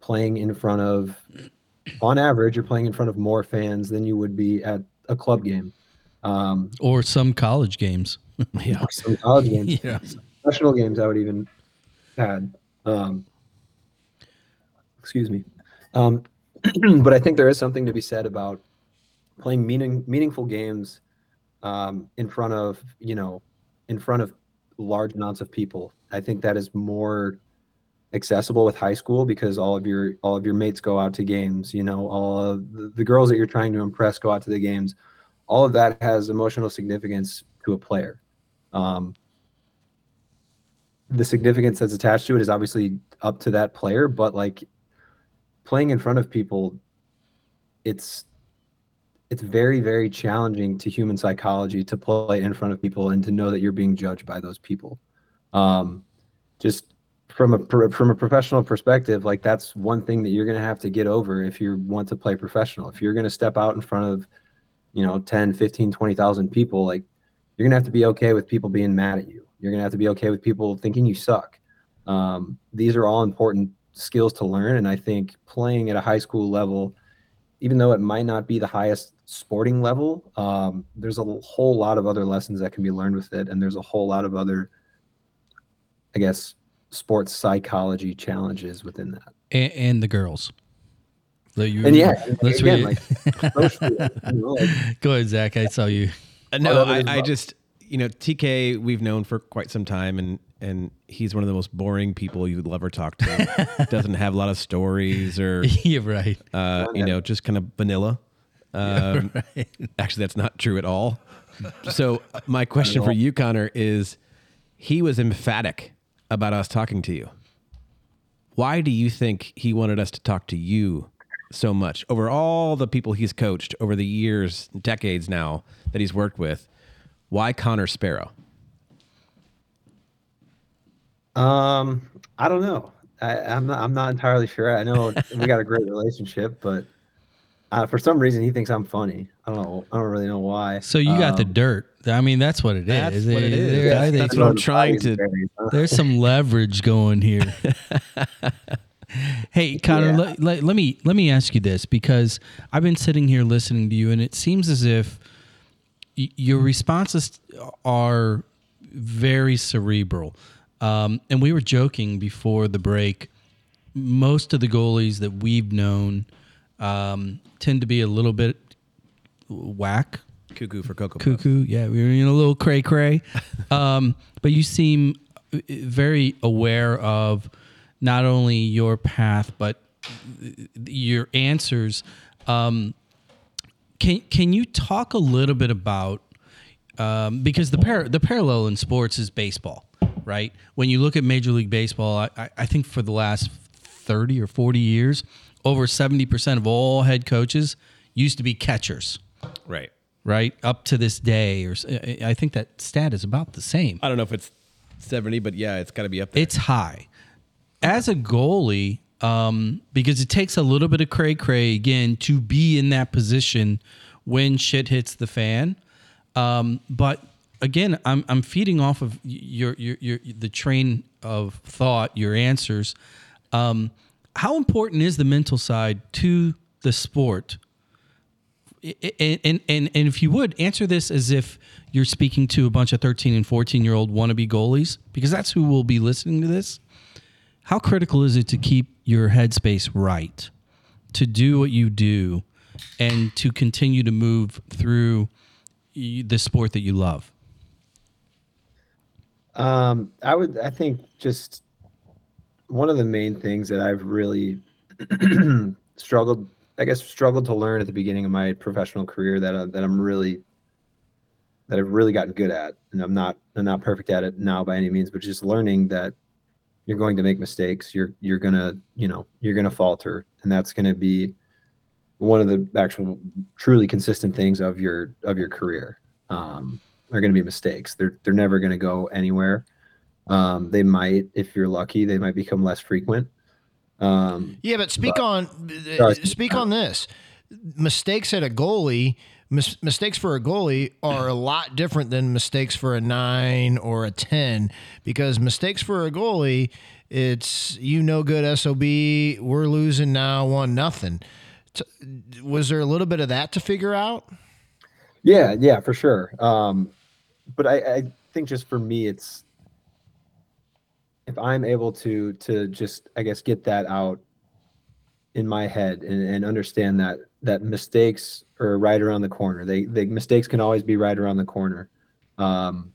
playing in front of, on average, you're playing in front of more fans than you would be at a club game. Um, Or some college games. Yeah. or some college games Yeah. professional games I would even add. Um, excuse me. Um, but I think there is something to be said about playing meaning meaningful games um, in front of you know in front of large amounts of people. I think that is more accessible with high school because all of your all of your mates go out to games you know all of the, girls that you're trying to impress go out to the games. All of that has emotional significance to a player. Um, the significance that's attached to it is obviously up to that player but like playing in front of people it's it's very very challenging to human psychology to play in front of people and to know that you're being judged by those people um, just from a from a professional perspective like that's one thing that you're going to have to get over if you want to play professional. If you're going to step out in front of you know 10 15 20,000 people like you're going to have to be okay with people being mad at you. You're going to have to be okay with people thinking you suck. Um, these are all important skills to learn and i think playing at a high school level even though it might not be the highest sporting level um, there's a whole lot of other lessons that can be learned with it and there's a whole lot of other i guess sports psychology challenges within that and, and the girls. That you- and yeah let's again, read. like, socially, you know, like, Go ahead, Zach. I saw you. Uh, no, Part of it I, I just you know TK we've known for quite some time, and and he's one of the most boring people you'd ever talk to. Doesn't have a lot of stories or yeah, right. uh, you know just kind of vanilla. Um, Actually, that's not true at all. So my question for you, Connor, is he was emphatic about us talking to you. Why do you think he wanted us to talk to you so much over all the people he's coached over the years, decades now that he's worked with? Why Connor Sparrow? Um, I don't know. I, I'm not. I'm not entirely sure. I know we got a great relationship, but uh, for some reason he thinks I'm funny. I don't know. I don't really know why. So you got the Um, dirt. I mean, that's what it is. That's what it is. There- I That's- think that's what I'm trying to- there's some leverage going here. hey, Connor, Yeah. let, let, let me let me ask you this because I've been sitting here listening to you, and it seems as if y- your responses are very cerebral. Um, and we were joking before the break. Most of the goalies that we've known um, tend to be a little bit whack Cuckoo for Cocoa. Puffs. cuckoo. Yeah, we were in a little cray cray. um, but you seem uh, very aware of not only your path but your answers. Um, can can you talk a little bit about um, because the par- the parallel in sports is baseball, right? When you look at Major League Baseball, I, I- I think for the last thirty or forty years, over seventy percent of all head coaches used to be catchers Right. right? Up to this day, or I think that stat is about the same. I don't know if it's 70, but yeah, it's got to be up there. It's high. As a goalie, um, because it takes a little bit of cray cray again to be in that position when shit hits the fan. Um, but again, I'm I'm feeding off of your your your the train of thought, your answers. Um, how important is the mental side to the sport? and, and, and, and if you would answer this as if you're speaking to a bunch of 13 and 14 year old wannabe goalies, because that's who will be listening to this. How critical is it to keep your headspace right, to do what you do, and to continue to move through the sport that you love? Um, I would. I think just one of the main things that I've really struggled, I guess, struggled to learn at the beginning of my professional career that uh, that I'm really that I've really gotten good at, and I'm not I'm not perfect at it now by any means, but just learning that you're going to make mistakes. You're you're gonna you know you're gonna falter, and that's gonna be one of the actual truly consistent things of your of your career. Um, are going to be mistakes. They're they're never going to go anywhere. Um, they might, if you're lucky, they might become less frequent. Um, Yeah, but speak But- on Sorry. speak on this. Mistakes at a goalie, mis- mistakes for a goalie are a lot different than mistakes for a nine or a ten. Because mistakes for a goalie, it's you no good sob. We're losing now, one nothing. T- Was there a little bit of that to figure out? yeah, yeah, for sure. Um, but I, I think just for me, it's if I'm able to to just I guess get that out in my head and, and understand that that mistakes are right around the corner. They the mistakes can always be right around the corner. Um,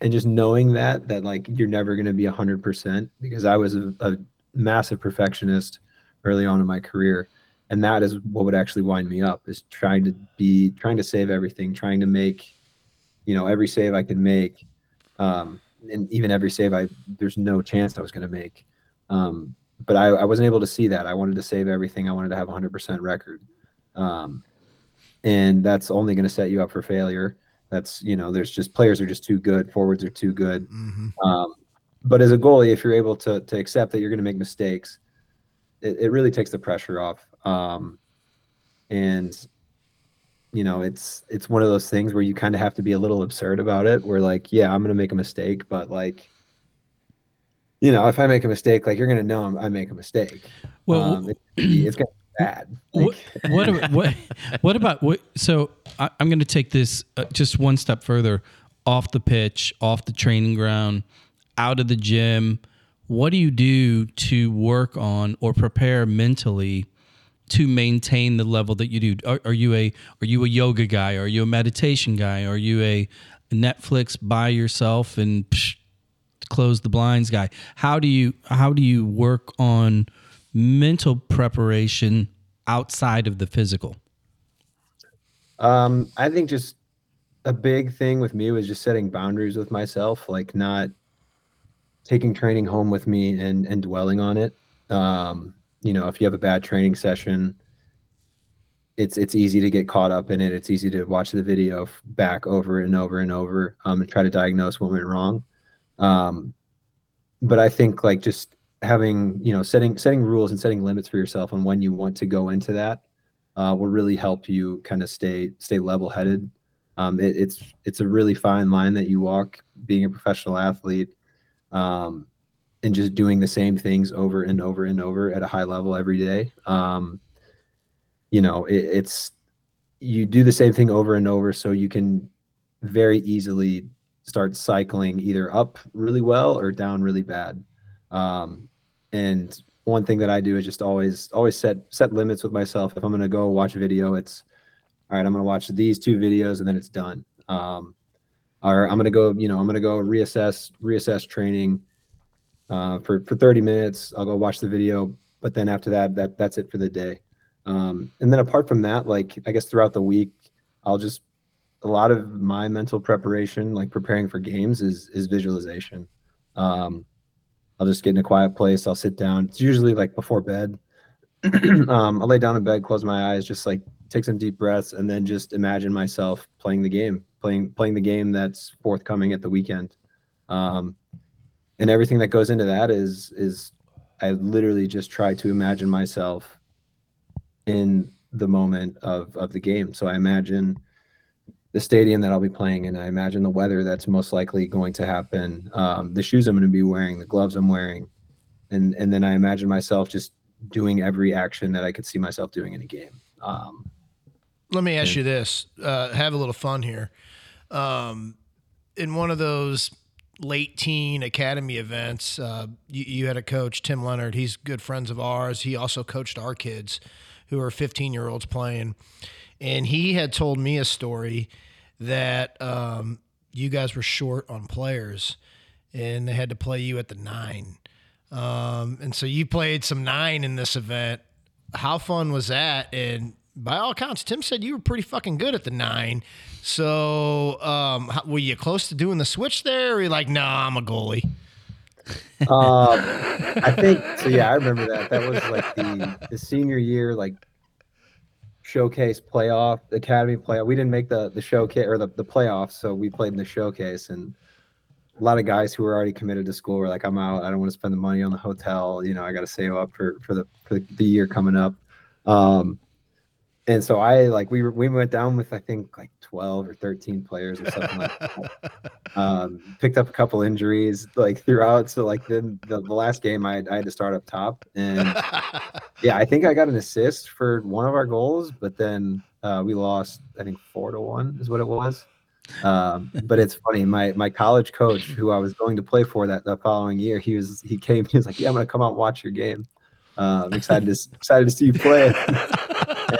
and just knowing that that like you're never going to be 100% because i was a, a massive perfectionist early on in my career and that is what would actually wind me up is trying to be trying to save everything trying to make you know every save i could make um, and even every save i there's no chance i was going to make. Um, but I, I wasn't able to see that. I wanted to save everything. I wanted to have a 100% record. Um, and that's only going to set you up for failure. That's you know there's just players are just too good. Forwards are too good. Mhm. um, but as a goalie, if you're able to to accept that you're going to make mistakes, it, it really takes the pressure off. Um, and you know, it's it's one of those things where you kind of have to be a little absurd about it. Where like, yeah, I'm going to make a mistake, but like, you know, if I make a mistake, like you're going to know I'm, I make a mistake. Well, um, it, it's going to be bad. what Like, what ab- what what about what? So I, I'm going to take this uh, just one step further, off the pitch, off the training ground, out of the gym. What do you do to work on or prepare mentally to maintain the level that you do? Are, are you a are you a yoga guy? Are you a meditation guy? Are you a Netflix by yourself and psh, close the blinds guy? How do you how do you work on mental preparation outside of the physical? Um, I think just a big thing with me was just setting boundaries with myself, like not taking training home with me and and dwelling on it. Um, you know, if you have a bad training session, it's it's easy to get caught up in it. It's easy to watch the video back over and over and over um, and try to diagnose what went wrong. Um, but I think like just having you know setting setting rules and setting limits for yourself on when you want to go into that uh, will really help you kind of stay stay level headed. Um, it, it's it's a really fine line that you walk being a professional athlete um, and just doing the same things over and over and over at a high level every day. Um, you know, it, it's you do the same thing over and over so you can very easily start cycling either up really well or down really bad. Um, and one thing that I do is just always always set set limits with myself. If I'm gonna go watch a video, it's all right. I'm gonna watch these two videos and then it's done. Um, or I'm gonna go, you know, I'm gonna go reassess reassess training uh, for for 30 minutes. I'll go watch the video, but then after that, that that's it for the day. Um, and then apart from that, like I guess throughout the week, I'll just a lot of my mental preparation, like preparing for games, is is visualization. Um, I'll just get in a quiet place. I'll sit down. It's usually like before bed. um, I'll lay down in bed, close my eyes, just like take some deep breaths, and then just imagine myself playing the game, playing playing the game that's forthcoming at the weekend. Um, and everything that goes into that is is I literally just try to imagine myself in the moment of of the game. So I imagine the stadium that I'll be playing in. I imagine the weather that's most likely going to happen, um, the shoes I'm going to be wearing, the gloves I'm wearing, and and then I imagine myself just doing every action that I could see myself doing in a game. Um, Let me ask you this: uh, have a little fun here. Um, in one of those late teen academy events, uh, you, you had a coach, Tim Leonard. He's good friends of ours. He also coached our kids, who are 15 year olds playing, and he had told me a story that um, you guys were short on players, and they had to play you at the nine. Um, and so you played some nine in this event. How fun was that? And by all accounts, Tim said you were pretty fucking good at the nine. So um, how, were you close to doing the switch there? Or were you like, nah, I'm a goalie? um, I think so. Yeah, I remember that. That was like the the senior year, like showcase playoff, academy playoff. We didn't make the the showcase or the the playoffs, so we played in the showcase, and a lot of guys who were already committed to school were like, "I'm out. I don't want to spend the money on the hotel. You know, I got to save up for for the for the year coming up." Um, and so I like we were, we went down with I think like 12 or 13 players or something like that. Um, picked up a couple injuries like throughout. So like then the, the last game I, I had to start up top and yeah, I think I got an assist for one of our goals, but then uh, we lost I think four to one is what it was. Um, but it's funny. My my college coach, who I was going to play for that the following year, he was he came. He was like, "Yeah, I'm gonna come out and watch your game. Uh, I'm excited to excited to see you play."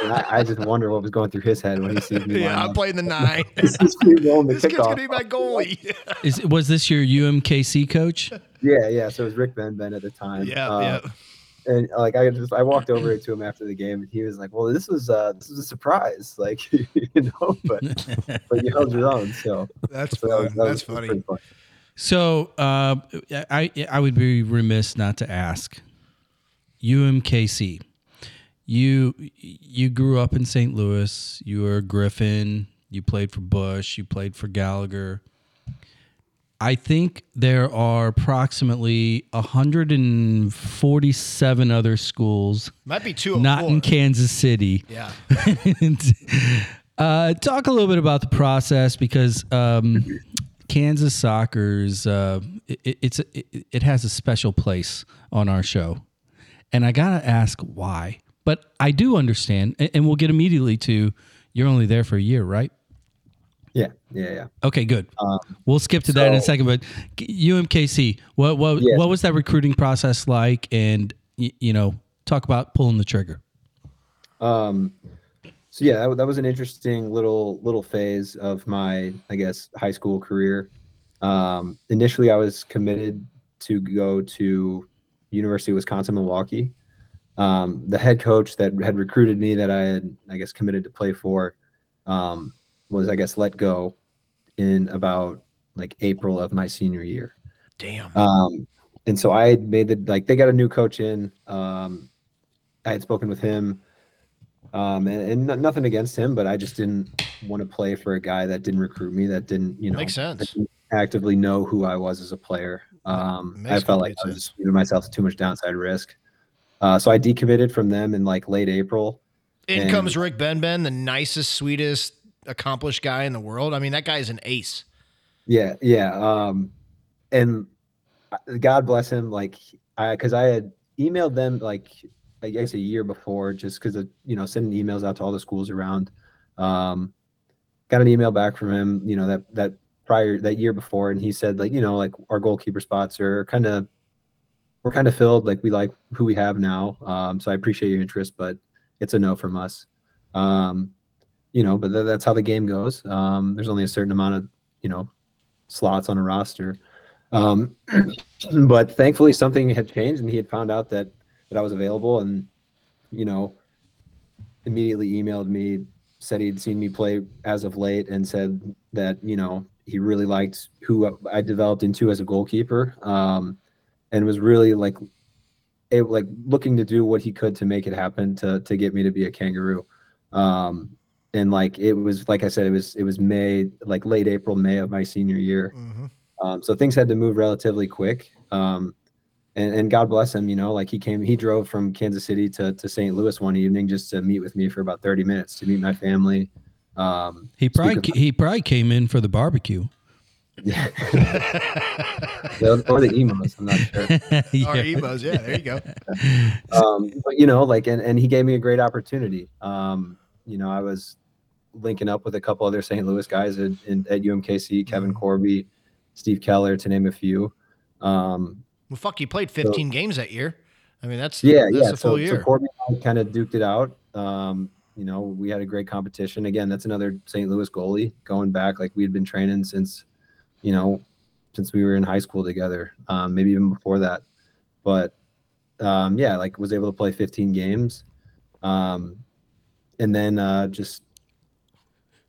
And I, I just wonder what was going through his head when he sees me. Yeah, I'm playing the nine. He sees me rolling the this kid's gonna be my goalie. Is was this your UMKC coach? Yeah, yeah. So it was Rick Benben at the time. yeah, Uh, yeah. and like I just I walked over to him after the game, and he was like, "Well, this was uh this was a surprise, like you know, but but you held your own." So, That's so that was, that That's was funny. pretty fun. So uh, I I would be remiss not to ask. UMKC, you you grew up in St. Louis. You were a Griffin. You played for Busch. You played for Gallagher. I think there are approximately 147 other schools Might be two. not in. Kansas City. Yeah. uh, talk a little bit about the process because um, Kansas soccer's uh, it, it's it, it has a special place on our show, and I gotta ask why. But I do understand, and, we'll get immediately to you're only there for a year, right? Yeah, yeah, yeah. Okay, good. we'll skip to that in a second. But UMKC, what what Yes. what was that recruiting process like? And y- you know, talk about pulling the trigger. Um, so yeah, that, that was an interesting little little phase of my, I guess, high school career. Um, initially, I was committed to go to University of Wisconsin Milwaukee. Um, the head coach that had recruited me, that I had, I guess, committed to play for, um, was I guess let go in about like April of my senior year. Damn. Um, and so I made the like they got a new coach in. Um, I had spoken with him, um, and, and nothing against him, but I just didn't want to play for a guy that didn't recruit me, that didn't you know Makes sense. actively know who I was as a player. Um, I felt like complete I was just giving myself too much downside risk. Uh, so I decommitted from them in like late April. In and- comes Rick Ben Ben, the nicest, sweetest, accomplished guy in the world. I mean, that guy's an ace. Yeah, yeah. Um, and God bless him. Like, I because I had emailed them like I guess a year before, just because of you know sending emails out to all the schools around. Um, got an email back from him, you know that that prior that year before, and he said like you know like our goalkeeper spots are kind of we're kind of filled. Like we like who we have now. Um, so I appreciate your interest, but it's a no from us. Um, you know, but tha- that's how the game goes. Um, there's only a certain amount of you know slots on a roster. Um, but thankfully, something had changed, and he had found out that that I was available, and you know, immediately emailed me, said he'd seen me play as of late, and said that you know he really liked who I developed into as a goalkeeper, um, and was really like, it, like looking to do what he could to make it happen to to get me to be a kangaroo. Um, and like it was like I said, it was it was May, like late April, May of my senior year. Mm-hmm. Um, so things had to move relatively quick. Um, and, and God bless him, you know, like he came, he drove from Kansas City to, to St. Louis one evening just to meet with me for about 30 minutes to meet my family. Um, He probably with- he probably came in for the barbecue. Yeah. or the Imo's, I'm not sure. Our Yeah. Imo's, yeah, there you go. um, but you know, like, and, and he gave me a great opportunity. Um, you know, I was linking up with a couple other St. Louis guys at, in, at UMKC, Kevin Corby, Steve Keller, to name a few. Um, Well, fuck, you played 15 games that year. I mean, that's yeah, that's yeah. a full so, year. so Corby kind of duked it out. Um, you know, we had a great competition. Again, that's another St. Louis goalie going back. Like we had been training since, you know, since we were in high school together. Um, maybe even before that. But um, yeah, like was able to play 15 games. Um, and then uh, just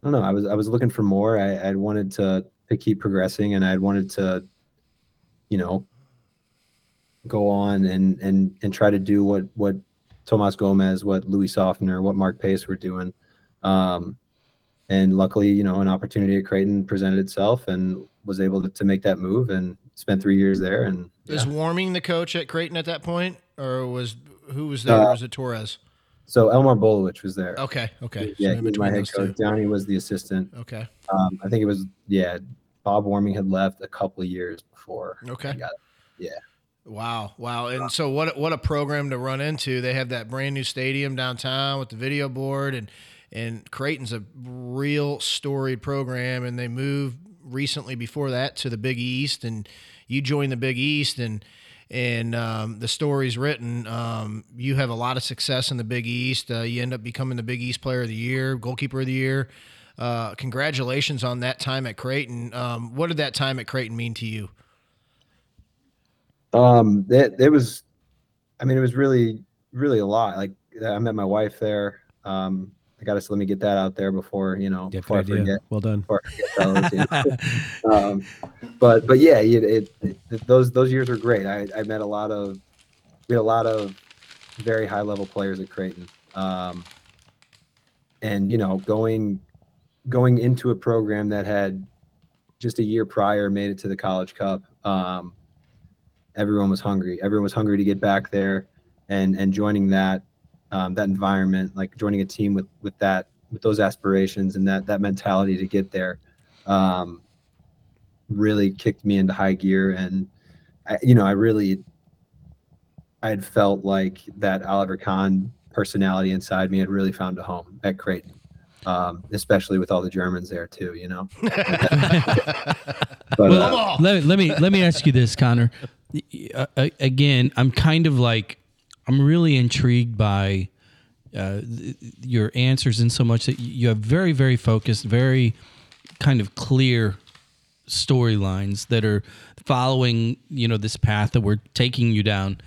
I don't know. I was I was looking for more. I I wanted to to keep progressing, and I wanted to, you know, go on and and and try to do what what Tomas Gomez, what Louis Soffner, what Mark Pais were doing. Um, and luckily, you know, an opportunity at Creighton presented itself, and was able to, to make that move, and spent three years there. And Is Warming the coach at Creighton at that point, or was who was there? Uh, was it Torres? so Elmar Bolowich was there. Okay, okay. Yeah, in he was my between head those two. coach. Downey was the assistant. Okay, Um, I think it was yeah. Bob Warming had left a couple of years before. okay. I got Wow, wow. And so what what a program to run into. They have that brand new stadium downtown with the video board and and Creighton's a real storied program and they moved recently before that to the Big East and you joined the Big East and and um, the story's written. Um, you have a lot of success in the Big East. Uh, you end up becoming the Big East Player of the Year, Goalkeeper of the Year. Uh, congratulations on that time at Creighton. Um, what did that time at Creighton mean to you? Um, it, it was, I mean, it was really, really a lot. Like I met my wife there. Um, I got to let me get that out there before you know Yeah, before I forget. Well done. Forget you know. um, but but yeah, it, it, it those those years were great. I, I met a lot of we had a lot of very high level players at Creighton. Um, and you know, going going into a program that had just a year prior made it to the College Cup. Um, everyone was hungry. Everyone was hungry to get back there, and and joining that um, that environment, like joining a team with with that with those aspirations and that that mentality to get there, um, really kicked me into high gear. And I, you know, I really, I had felt like that Oliver Kahn personality inside me had really found a home at Creighton. Um, especially with all the Germans there too, you know. But, Well, uh, let, let me let me ask you this, Connor. Uh, uh, again, I'm kind of like I'm really intrigued by uh, your answers in so much that you have very very focused, very kind of clear storylines that are following you know this path that we're taking you down.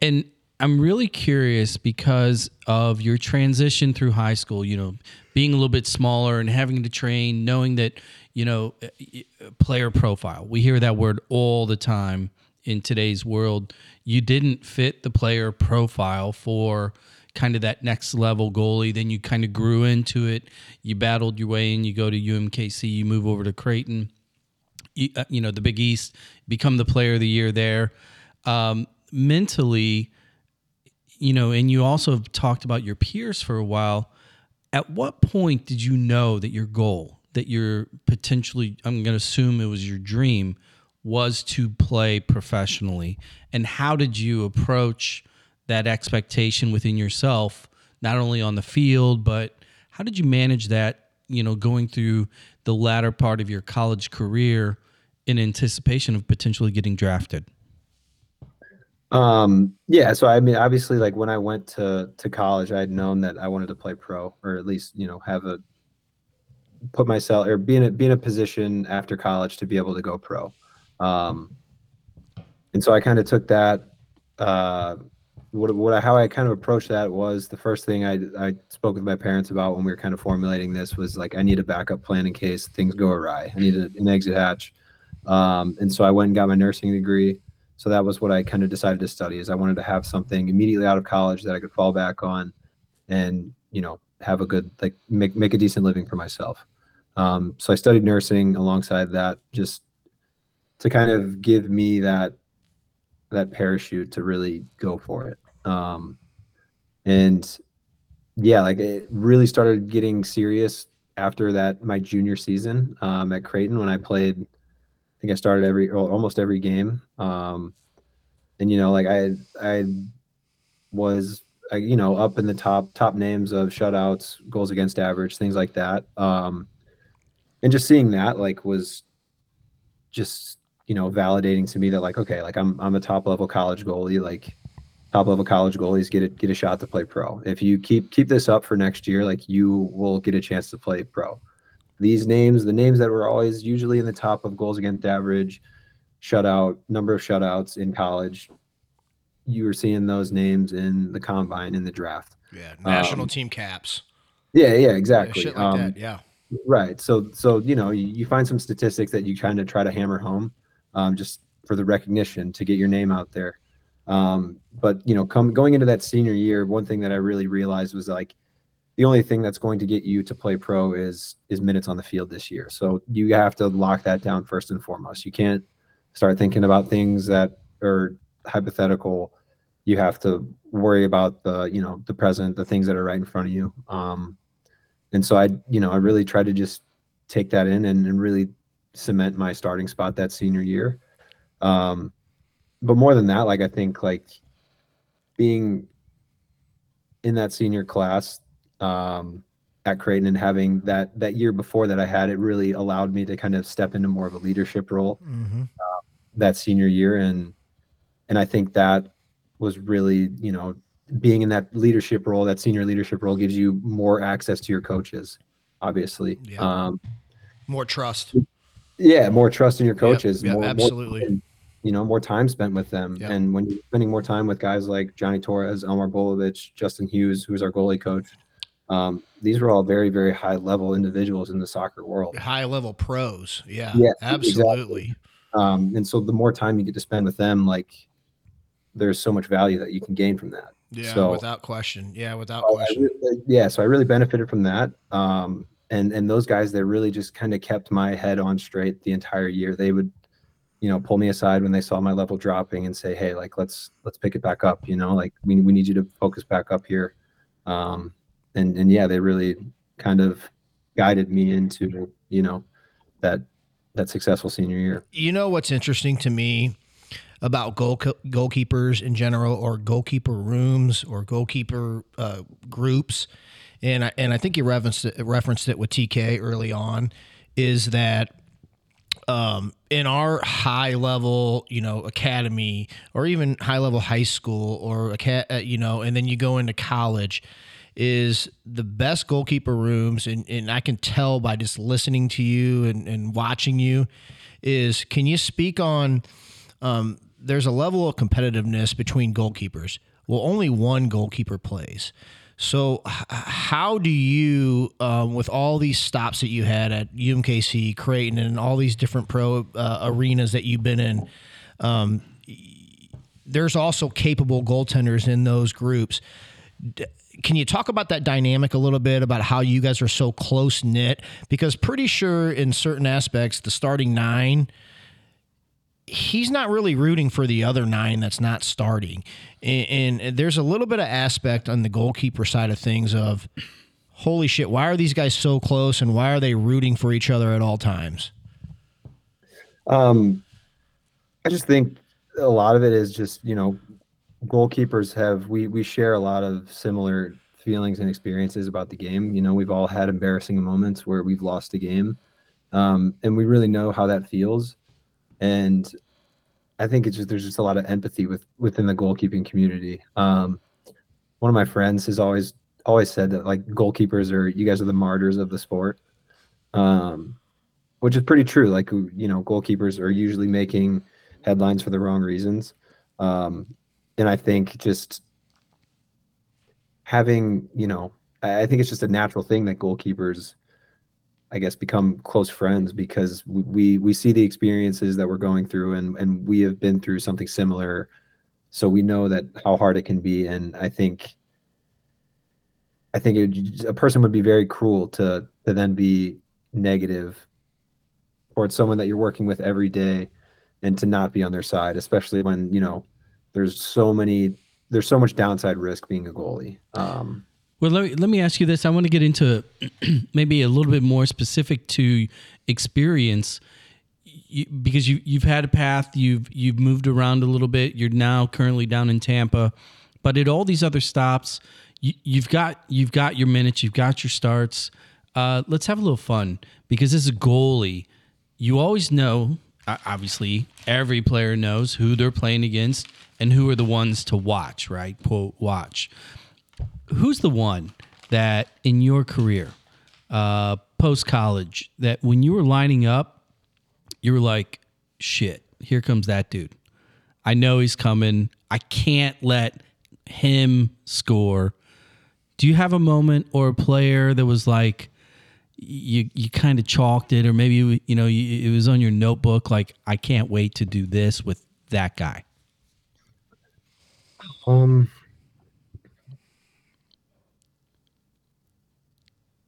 And i'm really curious because of your transition through high school you know being a little bit smaller and having to train knowing that you know uh, uh, player profile. We hear that word all the time in today's world you didn't fit the player profile for kind of that next level goalie then you kind of grew into it you battled your way in you go to umkc you move over to creighton you, uh, you know the Big East, become the player of the year there. Um, mentally, you know, and you also talked about your peers for a while. At what point did you know that your goal, that your potentially, I'm going to assume it was your dream, was to play professionally? And how did you approach that expectation within yourself, not only on the field, but how did you manage that, you know, going through the latter part of your college career in anticipation of potentially getting drafted? Um, yeah, so I mean, obviously, like when I went to to college, I had known that I wanted to play pro, or at least you know have a put myself or be in a be in a position after college to be able to go pro. Um, and so I kind of took that. Uh, what what how I kind of approached that was the first thing I I spoke with my parents about when we were kind of formulating this was like I need a backup plan in case things go awry. I need a, an exit hatch. Um, and so I went and got my nursing degree so that was what I kind of decided to study is I wanted to have something immediately out of college that I could fall back on and, you know, have a good, like make, make a decent living for myself. Um, so I studied nursing alongside that just to kind of give me that, that parachute to really go for it. Um, and yeah, like it really started getting serious after that, my junior season, um, at Creighton when I played I think I started every almost every game. Um, and you know, like I I was I, you know up in the top top names of shutouts, goals against average, things like that. Um, and just seeing that like was just you know validating to me that like okay, like I'm I'm a top level college goalie, like top level college goalies get it get a shot to play pro. If you keep keep this up for next year, like you will get a chance to play pro these names, the names that were always usually in the top of goals against average, shutout, number of shutouts in college, you were seeing those names in the combine in the draft. Yeah, national Um, team caps. Yeah, yeah, Yeah, exactly. shit like Um, that. Yeah. Right. So, so you know, you, you find some statistics that you kind of try to hammer home, um, just for the recognition to get your name out there. Um, but you know, come going into that senior year, one thing that I really realized was like, the only thing that's going to get you to play pro is is minutes on the field this year. So you have to lock that down first and foremost. You can't start thinking about things that are hypothetical. You have to worry about the you know the present, the things that are right in front of you. Um, and so I you know I really tried to just take that in and, and really cement my starting spot that senior year. Um, but more than that, like I think like being in that senior class um, at Creighton and having that that year before that I had it really allowed me to kind of step into more of a leadership role Mm-hmm. that senior year and and I think that was really, you know, being in that leadership role, that senior leadership role gives you more access to your coaches, obviously. Yeah. Um, More trust. Yeah, more trust in your coaches. yep, more, more absolutely. time, you know, more time spent with them. Yep. And when you're spending more time with guys like Johnny Torres, Elmar Bolowich, Justin Hughes, who's our goalie coach, um, these were all very, very high level individuals in the soccer world. High level pros. Yeah. Yeah, absolutely. Um, and so the more time you get to spend with them, like there's so much value that you can gain from that. Yeah, So- without question. Yeah, without I- I question. yeah, so I really benefited from that. Um, and and those guys, they really just kind of kept my head on straight the entire year. They would, you know, pull me aside when they saw my level dropping and say, "Hey, like let's let's pick it back up." You know, like we we need you to focus back up here. Um, and and yeah, they really kind of guided me into you know that that successful senior year. You know what's interesting to me about goal goalkeepers in general, or goalkeeper rooms, or goalkeeper uh, groups, and I, and I think you referenced it, referenced it with TK early on, is that um, in our high level, you know, academy or even high level high school or uh, you know, and then you go into college is the best goalkeeper rooms. And, and I can tell by just listening to you and, and watching you is, can you speak on, um, there's a level of competitiveness between goalkeepers. Well, only one goalkeeper plays. So, how do you, um, with all these stops that you had at UMKC, Creighton, and all these different pro uh, arenas that you've been in, um, there's also capable goaltenders in those groups. D- Can you talk about that dynamic a little bit about how you guys are so close knit? Because pretty sure in certain aspects, the starting nine he's not really rooting for the other nine that's not starting. And, and there's a little bit of aspect on the goalkeeper side of things of, holy shit, why are these guys so close and why are they rooting for each other at all times? Um, I just think a lot of it is just you know, goalkeepers have we we share a lot of similar feelings and experiences about the game. You know, we've all had embarrassing moments where we've lost a game, um, and we really know how that feels. And I think it's just there's just a lot of empathy with within the goalkeeping community. Um, one of my friends has always always said that like goalkeepers are you guys are the martyrs of the sport. Um, which is pretty true. Like you know, goalkeepers are usually making headlines for the wrong reasons, um, and I think just having you know, I I think it's just a natural thing that goalkeepers, I guess, become close friends because we we, see the experiences that we're going through, and and we have been through something similar, so we know that how hard it can be, and I think. I think a person would be very cruel to to then be negative towards someone that you're working with every day and to not be on their side, especially when, you know, there's so many there's so much downside risk being a goalie. Um, Well, let me, let me ask you this. I want to get into maybe a little bit more specific to experience you, because you you've had a path, you've you've moved around a little bit. You're now currently down in Tampa, but at all these other stops, you, you've got you've got your minutes, you've got your starts. Uh, let's have a little fun because as a goalie, you always know. Obviously, every player knows who they're playing against and who are the ones to watch. Right? Quote watch who's the one that in your career, uh, post college, that when you were lining up, you were like, shit, here comes that dude. I know he's coming. I can't let him score. Do you have a moment or a player that was like, you you kind of chalked it, or maybe you know you, it was on your notebook, like I can't wait to do this with that guy. um,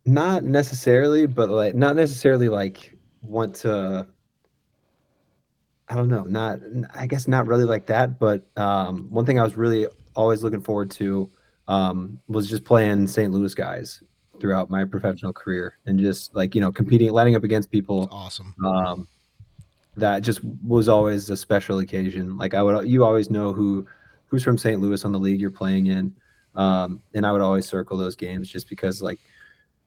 not necessarily, but like not necessarily like want to. I don't know. Not I guess not really like that. But um, one thing I was really always looking forward to um, was just playing St. Louis guys throughout my professional career and just like you know competing, lining up against people Awesome. um, that just was always a special occasion. Like I would, you always know who who's from St. Louis on the league you're playing in, um, and I would always circle those games just because, like,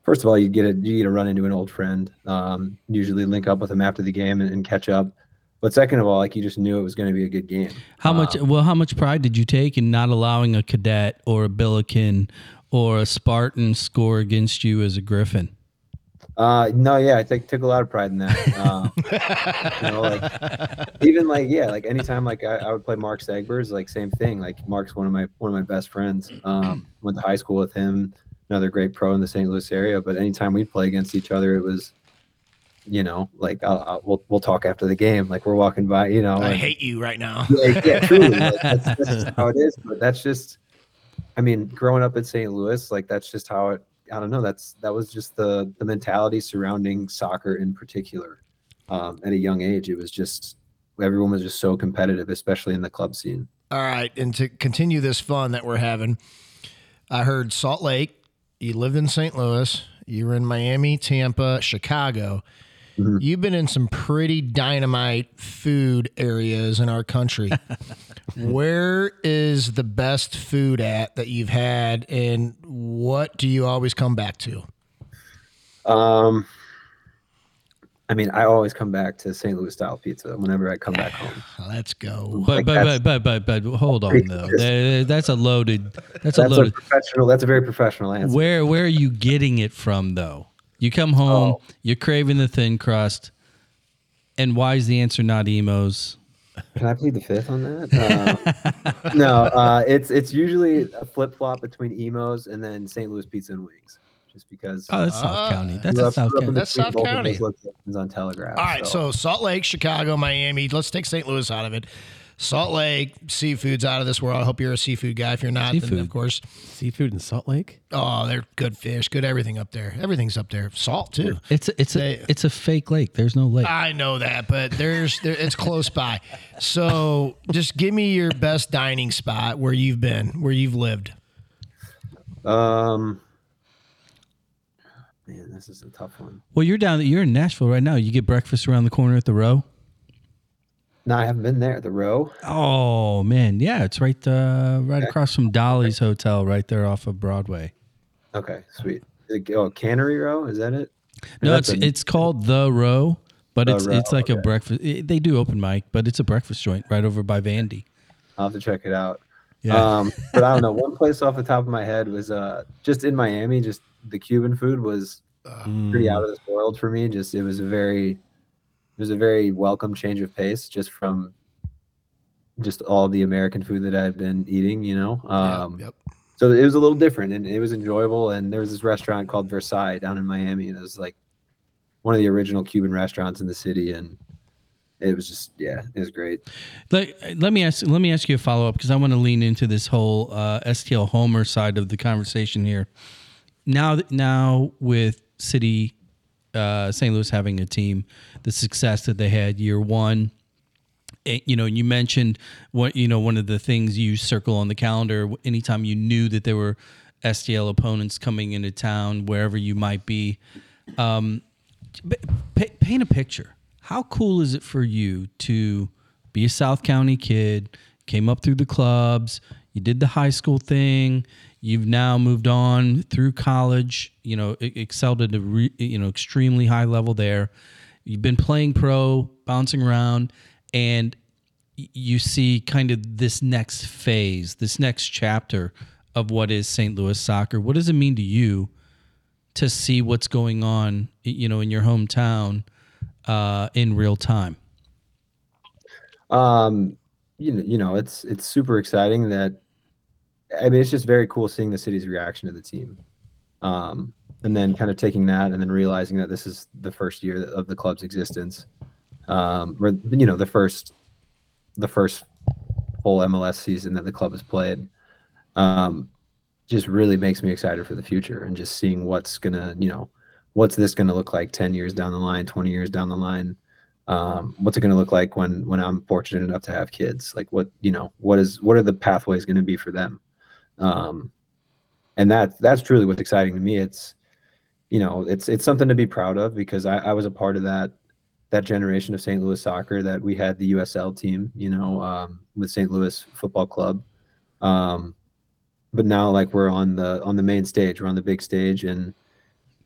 first of all, you get a you get to run into an old friend. Um, usually link up with them after the game and, and catch up. but second of all, like you just knew it was going to be a good game. How much? Um, Well, how much pride did you take in not allowing a cadet or a Billiken or a Spartan score against you as a Griffin? Uh, no, yeah, I take took a lot of pride in that. Um, you know, like even like yeah, like anytime like I, I would play Mark Segbers, like same thing. Like Mark's one of my one of my best friends. Um, went to high school with him, another great pro in the St. Louis area. But anytime we'd play against each other, it was, you know, like I'll, I'll, we'll we'll talk after the game. Like we're walking by, you know. I and- hate you right now. yeah, yeah, truly. Like, that's, that's just how it is. But that's just, I mean, growing up in St. Louis, like that's just how it. I don't know. That's that was just the the mentality surrounding soccer in particular. Um, at a young age, it was just everyone was just so competitive, especially in the club scene. All right, and to continue this fun that we're having, I heard Salt Lake. You lived in St. Louis. You were in Miami, Tampa, Chicago. Mhm. You've been in some pretty dynamite food areas in our country. Where is the best food at that you've had, and what do you always come back to? Um, I mean, I always come back to St. Louis style pizza whenever I come back home. Let's go. But Like, but, but but but but hold on though. There- That's a loaded. That's a That's a loaded. professional. That's a very professional answer. Where where are you getting it from though? You come home, Oh. you're craving the thin crust, and why is the answer not Imo's? Can I plead the fifth on that? Um, no, uh, it's it's usually a flip flop between Imo's and then St. Louis pizza and wings, just because. Oh, that's Ah. South County. That's up- South grew up in County. That's between South both of County. locations on Telegraph. All right, so Salt Lake, Chicago, Miami. Let's take St. Louis out of it. Salt Lake, seafood's out of this world. I hope you're a seafood guy. If you're not, then of course, Seafood in Salt Lake. oh, they're good fish, good everything up there. Everything's up there. Salt too. It's a, it's They- a it's a fake lake. There's no lake. I know that, but there's there, it's close by. So just give me your best dining spot where you've been, where you've lived. um, man, this is a tough one. Well, you're down. You're in Nashville right now. You get breakfast around the corner at the Row. No, I haven't been there. The row. Oh man, yeah, it's right uh, right across from Dolly's Hotel, right there off of Broadway. Okay, sweet. Oh, Cannery Row. Is that it? No, it's a- it's called the Row, but The it's Row, it's like a breakfast. it- they do open mic, but it's a breakfast joint right over by Vandy. I'll have to check it out. Yeah. Um, but I don't know. One place off the top of my head was uh just in Miami. Just the Cuban food was pretty Mm. out of this world for me. Just it was a very, it was a very welcome change of pace. Just from, just all the American food that I've been eating. You know. Um, yep. So it was a little different, and it was enjoyable. And there was this restaurant called Versailles down in Miami, and it was like one of the original Cuban restaurants in the city, and it was just yeah, it was great. Let, let me ask let me ask you a follow up because I want to lean into this whole uh, STL Homer side of the conversation here. Now now with City uh, St. Louis having a team, the success that they had year one. eh, You know, you mentioned what you know. One of the things you circle on the calendar anytime you knew that there were STL opponents coming into town, wherever you might be. Um, paint a picture. How cool is it for you to be a South County kid, came up through the clubs, you did the high school thing, you've now moved on through college, you know, excelled at a re, you know extremely high level there. You've been playing pro, bouncing around, and you see kind of this next phase, this next chapter of what is St. Louis soccer. What does it mean to you to see what's going on, you know, in your hometown uh, in real time? Um, you know, you know, it's it's super exciting that. I mean, it's just very cool seeing the city's reaction to the team, um, and then kind of taking that and then realizing that this is the first year of the club's existence, um, or, you know, the first, the first full MLS season that the club has played. Um, just really makes me excited for the future and just seeing what's gonna, you know, what's this gonna look like ten years down the line, twenty years down the line? Um, what's it going to look like when when i'm fortunate enough to have kids? Like what you know what is what are the pathways going to be for them um, and that that's truly what's exciting to me. It's you know it's it's something to be proud of because i, I was a part of that that generation of st louis soccer that we had the usl team you know um, with st louis football club. Um, but now like we're on the on the main stage we're on the big stage. And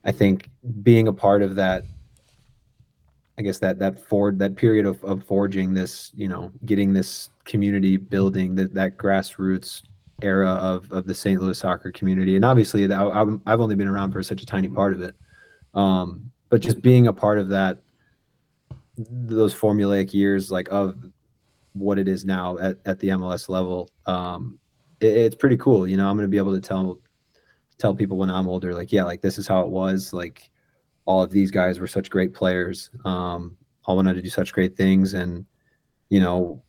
i think being a part of that I guess that that forward that period of, of forging this, you know, getting this community building that that grassroots era of of the St. Louis soccer community, and obviously I'm, I've only been around for such a tiny part of it, um, but just being a part of that those formulaic years like of what it is now at, at the MLS level, um, it, it's pretty cool. You know, I'm going to be able to tell tell people when I'm older, like, yeah, like this is how it was. Like all of these guys were such great players. Um, all went on to do such great things, and you know,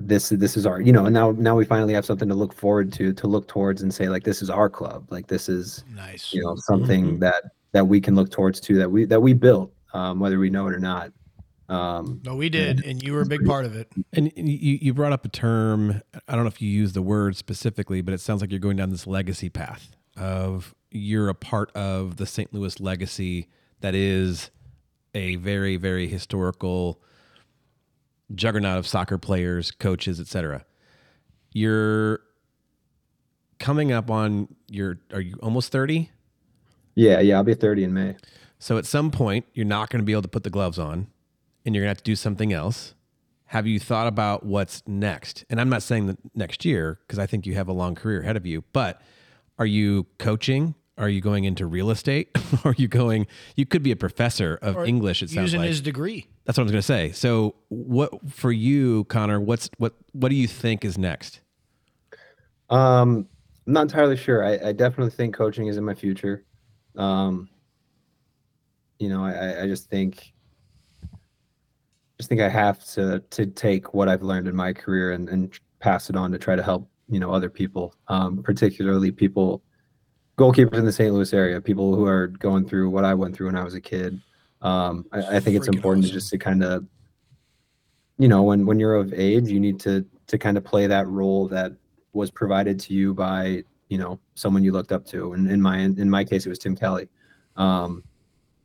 this this is our you know, and now now we finally have something to look forward to, to look towards, and say like this is our club. Like this is Nice. you know something that that we can look towards too that we that we built, um, whether we know it or not. Um, No, we did, and you were a big part of it. And you, you brought up a term. I don't know if you use the word specifically, but it sounds like you're going down this legacy path of you're a part of the St. Louis legacy that is a very, very historical juggernaut of soccer players, coaches, etc. You're coming up on your are you almost 30? yeah, yeah, I'll be 30 in May. So at some point, you're not going to be able to put the gloves on and you're going to have to do something else. Have you thought about what's next? And I'm not saying that next year because I think you have a long career ahead of you, but are you coaching? Are you going into real estate? are you going, you could be a professor of Or English, it sounds Using like. his degree. That's what I was going to say. So what, for you, Connor, what's, what, what do you think is next? Um, I'm not entirely sure. I, I definitely think coaching is in my future. Um, you know, I, I- I just think, just think I have to to take what I've learned in my career and, and pass it on to try to help you know other people, um, particularly people, goalkeepers in the St. Louis area, people who are going through what I went through when I was a kid. Um, I, I think it's Freaking important awesome. to just to kind of, you know, when when you're of age, you need to to kind of play that role that was provided to you by you know someone you looked up to and in my in my case it was tim kelly um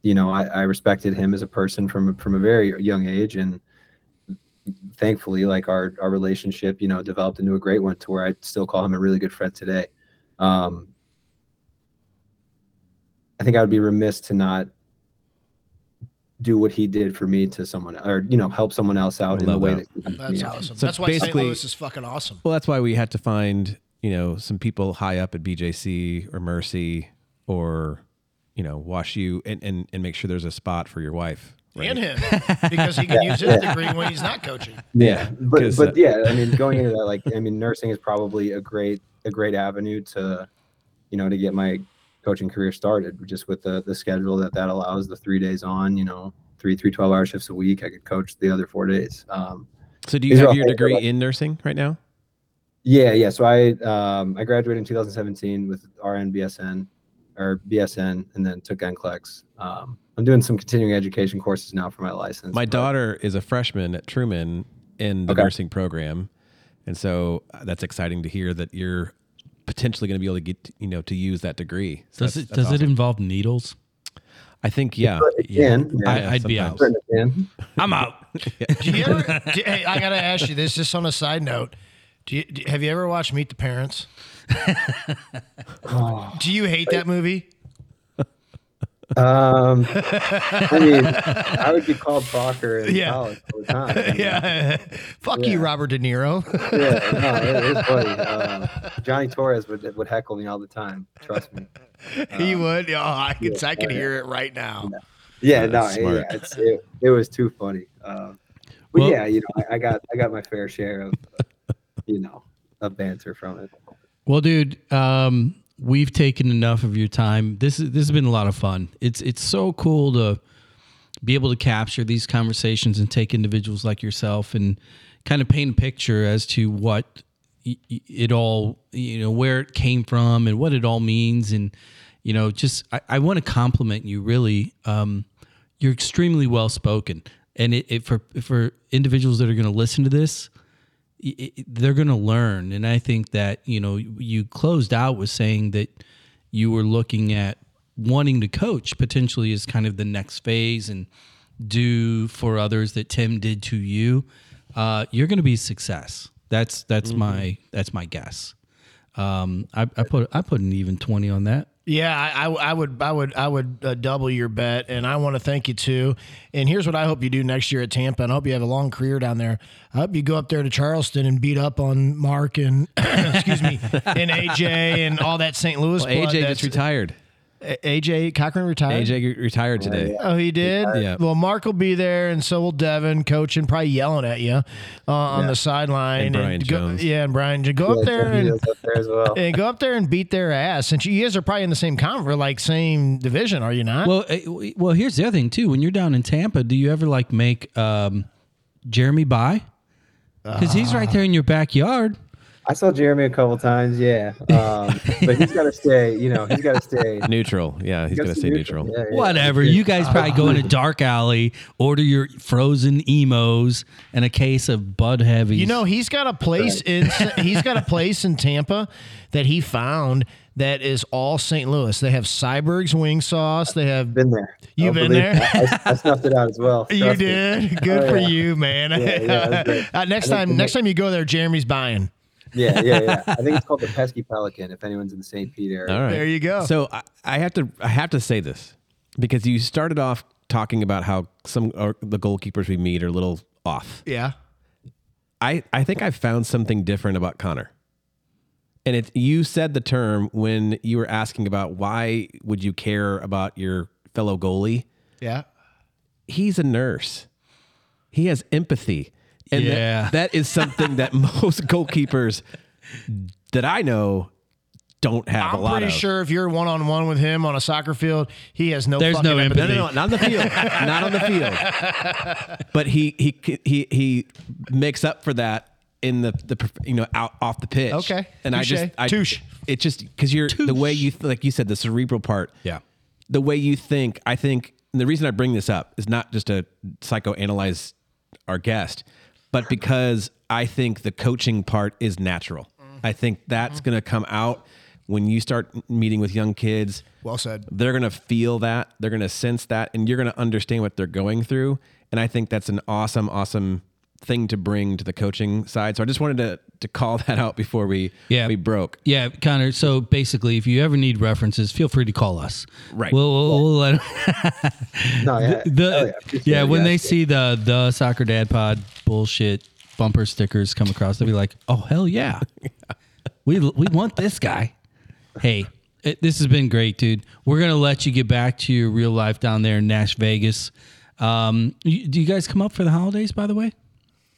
you know I, I respected him as a person from from a very young age and thankfully like our our relationship you know developed into a great one to where i still call him a really good friend today um i think i would be remiss to not do what he did for me to someone or you know help someone else out in the way that. that, he helped That's me out. awesome. So That's why St. Louis is fucking awesome. Well, that's why we had to find, you know, some people high up at BJC or Mercy or, you know, Wash U and, and, and make sure there's a spot for your wife. right? And him. Because he can use his degree when he's not coaching. Yeah, but 'cause, but uh, yeah, I mean, going into that, like, I mean, nursing is probably a great a great avenue to, you know, to get my coaching career started. Just with the the schedule that that allows, the three days on, you know, three three 12 hour shifts a week, I could coach the other four days. Um, So do you have your degree in nursing right now? yeah, yeah. So I um I graduated in 2017 with RN BSN or BSN, and then took NCLEX. Um, I'm doing some continuing education courses now for my license. My daughter is a freshman at Truman in the Okay. nursing program. And so uh, that's exciting to hear that you're potentially going to be able to get, you know, to use that degree. So Does that's- it that's does it involve needles? I think, yeah. It yeah. I, I'd be out. I'm out. Do you ever? do- hey, I gotta ask you this, just on a side note. Do you, do, have you ever watched Meet the Parents? Do you hate that movie? Um, I mean, I would be called Fokker in Yeah. college all the time. I mean, Yeah. Fuck you, Robert De Niro. yeah, no, it, it's funny. Um, Johnny Torres would would heckle me all the time. Trust me. he would. Oh, I can. I can yeah. hear it right now. Yeah, no, yeah, it's, it, it was too funny. Um, but Well- yeah, you know, I, I got I got my fair share of, you know, of banter from it. Well, dude, um, we've taken enough of your time. This is this has been a lot of fun. It's it's so cool to be able to capture these conversations and take individuals like yourself and kind of paint a picture as to what it all you know where it came from and what it all means and you know just I, I want to compliment you really. Um, you're extremely well spoken, and it, it for for individuals that are going to listen to this they're going to learn. And i think that you know you closed out with saying that you were looking at wanting to coach potentially as kind of the next phase and do for others that tim did to you. Uh, you're going to be a success. That's that's my that's my guess. Um, I, I put i put an even 20 on that Yeah, I, I, I would, I would, I would uh, double your bet, and I want to thank you too. And here's what I hope you do next year at Tampa, and I hope you have a long career down there. I hope you go up there to Charleston and beat up on Mark and excuse me and AJ and all that St. Louis. Well, AJ just retired. A- AJ Cochran retired. AJ retired today. Oh, he did. Yeah. Well, Mark will be there, and so will Devin, coaching, probably yelling at you uh, on Yeah. the sideline. And Brian go, Jones. Yeah, and Brian, go up there and up there as well. and go up there and beat their ass. Since you guys are probably in the same conference, like same division, are you not? Well, eh, well, here's the other thing too. When you're down in Tampa, do you ever like make um, Jeremy buy? Because he's right there in your backyard. I saw Jeremy a couple times, yeah. Um, but he's got to stay. You know, he's got to stay. Neutral. Yeah, he's gotta stay neutral. Yeah, yeah. Whatever. You guys probably go in a dark alley, order your frozen Imo's and a case of Bud Heavies. you know, he's got a place in he's got a place in Tampa that he found that is all St. Louis. They have Syberg's wing sauce. They have Been there. You've been there? I, I snuffed it out as well. you Trust me. did good Oh, for yeah. you, man. Yeah, yeah, uh, next time, next time you go there, Jeremy's buying. Yeah, yeah, yeah. I think it's called the pesky pelican. If anyone's in the St. Pete area. All right. There you go. So I, I have to I have to say this because you started off talking about how some or the goalkeepers we meet are a little off. Yeah. I, I think I found something different about Connor. And it you said the term when you were asking about why would you care about your fellow goalie? Yeah. He's a nurse. He has empathy. And that- Yeah. that is something that most goalkeepers that I know don't have a I'm lot pretty of. sure if you're one on one with him on a soccer field, he has no. There's fucking no empathy. empathy. No, no, no, not on the field. not on the field. But he he he he makes up for that in the the you know out off the pitch. Okay. And I just I Touche. It's just because you're the way you like you said the cerebral part. Yeah. The way you think, I think. And the reason I bring this up is not just to psychoanalyze our guest, but because I think the coaching part is natural. I think that's going to come out when you start meeting with young kids Well said. they're going to feel that they're going to sense that and you're going to understand what they're going through and i think that's an awesome awesome thing to bring to the coaching side so i just wanted to to call that out before we Yeah. we broke Yeah, Connor. So basically, if you ever need references, feel free to call us. Right. We'll, we'll, we'll let No, yeah. the Hell yeah. Yeah it, when they guys. see the the soccer dad pod bullshit bumper stickers come across, they'll be like, "Oh hell yeah, we we want this guy." Hey, it, this has been great, dude. We're gonna let you get back to your real life down there in Nash Vegas. Um, you, do you guys come up for the holidays? By the way,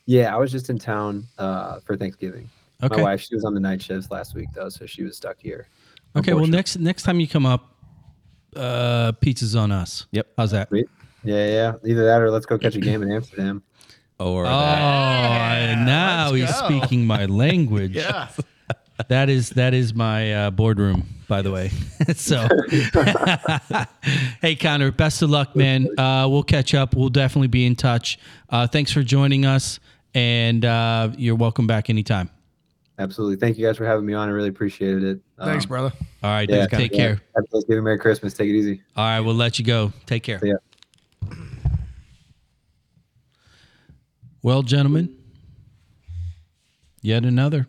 Yeah, I was just in town uh, for Thanksgiving. Okay. My wife, she was on the night shifts last week though, so she was stuck here. okay. Well, next next time you come up, uh, pizza's on us. Yep. How's that? Sweet. Yeah, yeah. Either that or let's go catch a game in Amsterdam. or Oh, that. now he's go. speaking my language. Yeah. That is that is my uh, boardroom, by the way. so, hey Connor, best of luck, man. Uh, we'll catch up. We'll definitely be in touch. Uh, thanks for joining us, and uh, you're welcome back anytime. Absolutely. Thank you guys for having me on. I really appreciated it. Thanks, Um, brother. All right, Yeah, dude, take yeah. care. Happy Thanksgiving, Merry Christmas. Take it easy. All right, we'll let you go. Take care. See ya. Well, gentlemen, yet another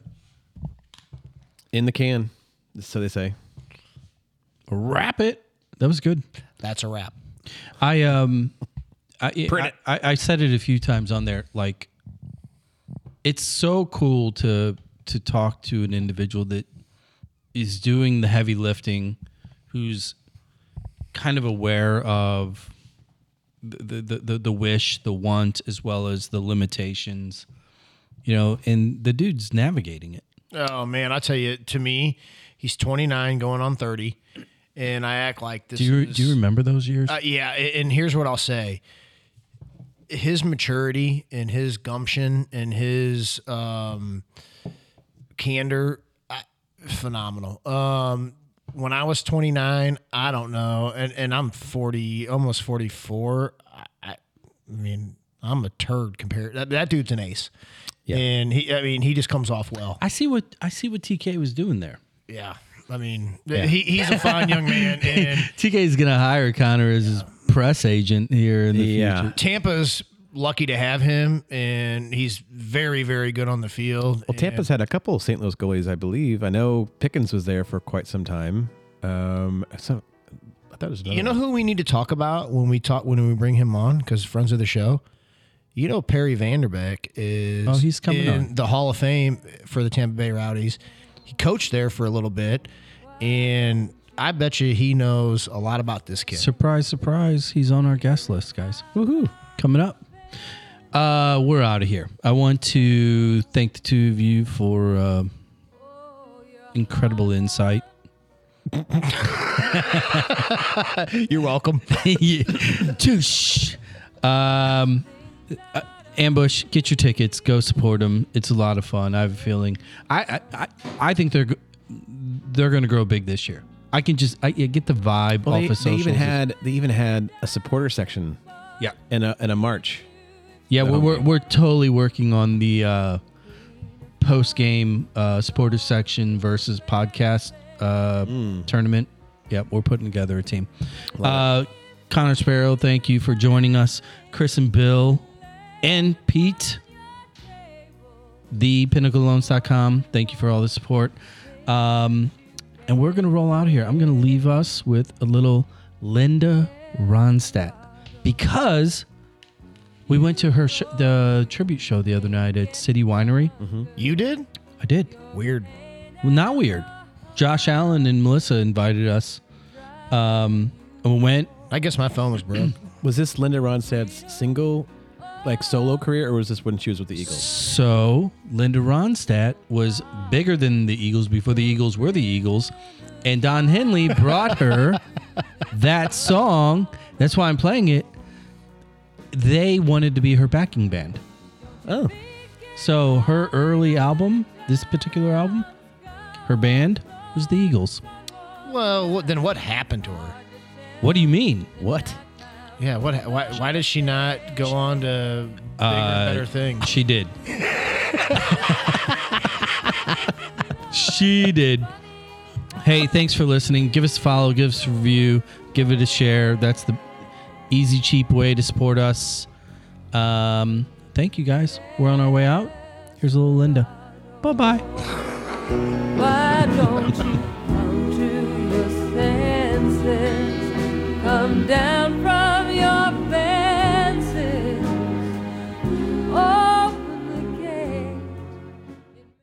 in the can so they say wrap it. That was good. That's a wrap. I um, I, Print it. I, I said it a few times on there. Like, it's so cool to to talk to an individual that is doing the heavy lifting, who's kind of aware of the the the, the wish, the want, as well as the limitations. You know, and the dude's navigating it. Oh man, I tell you, to me, he's 29, going on 30, and I act like this. Do you is, do you remember those years? Uh, yeah, and here's what I'll say: his maturity and his gumption and his um, candor, uh, phenomenal. Um, when I was 29, I don't know, and and I'm 40, almost 44. I, I, I mean, I'm a turd compared. That, that dude's an ace. And he, I mean, he just comes off well. I see what I see what TK was doing there. Yeah. I mean, he, he's a fine young man. And TK is to hire Connor as his press agent here in the Yeah. future. Tampa's lucky to have him, and he's very, very good on the field. well tampa's had a couple of st louis goalies i believe i know pickens was there for quite some time Um, so I thought it was another You know one. who we need to talk about when we talk when we bring him on because friends of the show. You know Perry Van der Beck is Oh, he's coming in on. the Hall of Fame for the Tampa Bay Rowdies. He coached there for a little bit, and I bet you he knows a lot about this kid. Surprise, surprise. He's on our guest list, guys. Woohoo! Coming up. Uh, we're out of here. I want to thank the two of you for uh, incredible insight. You're welcome. Yeah. Touche. Um, uh, Ambush, get your tickets. Go support them. It's a lot of fun. I have a feeling. I I, I, I think they're they're going to grow big this year. I can just I, I get the vibe Well, off they, of they even had they even had a supporter section yeah and a and a march. yeah. We're, we're we're totally working on the uh, post game uh, supporter section versus podcast uh, Hmm. tournament. Yep, we're putting together a team. Uh, Connor Sparrow, thank you for joining us. Chris and Bill and Pete, thepinnacleloans.com. Thank you for all the support. Um, and we're going to roll out here. I'm going to leave us with a little Linda Ronstadt because we went to her sh- the tribute show the other night at City Winery. You did? I did. Weird. Well, not weird. Josh Allen and Melissa invited us. Um, and we went. I guess my phone was broke. Was this Linda Ronstadt's single, like solo career, or was this when she was with the Eagles? So Linda Ronstadt was bigger than the Eagles before the Eagles were the Eagles, and Don Henley brought her that song. That's why I'm playing it. They wanted to be her backing band. Oh, So her early album, this particular album, her band was the Eagles. well, then what happened to her? What do you mean? what? Yeah, what? Why, why does she not go on to bigger and better things? She did. she did. Hey, thanks for listening. Give us a follow, give us a review, give it a share. That's the easy, cheap way to support us. Um, thank you guys. We're on our way out. Here's a little Linda. Bye bye. Why don't you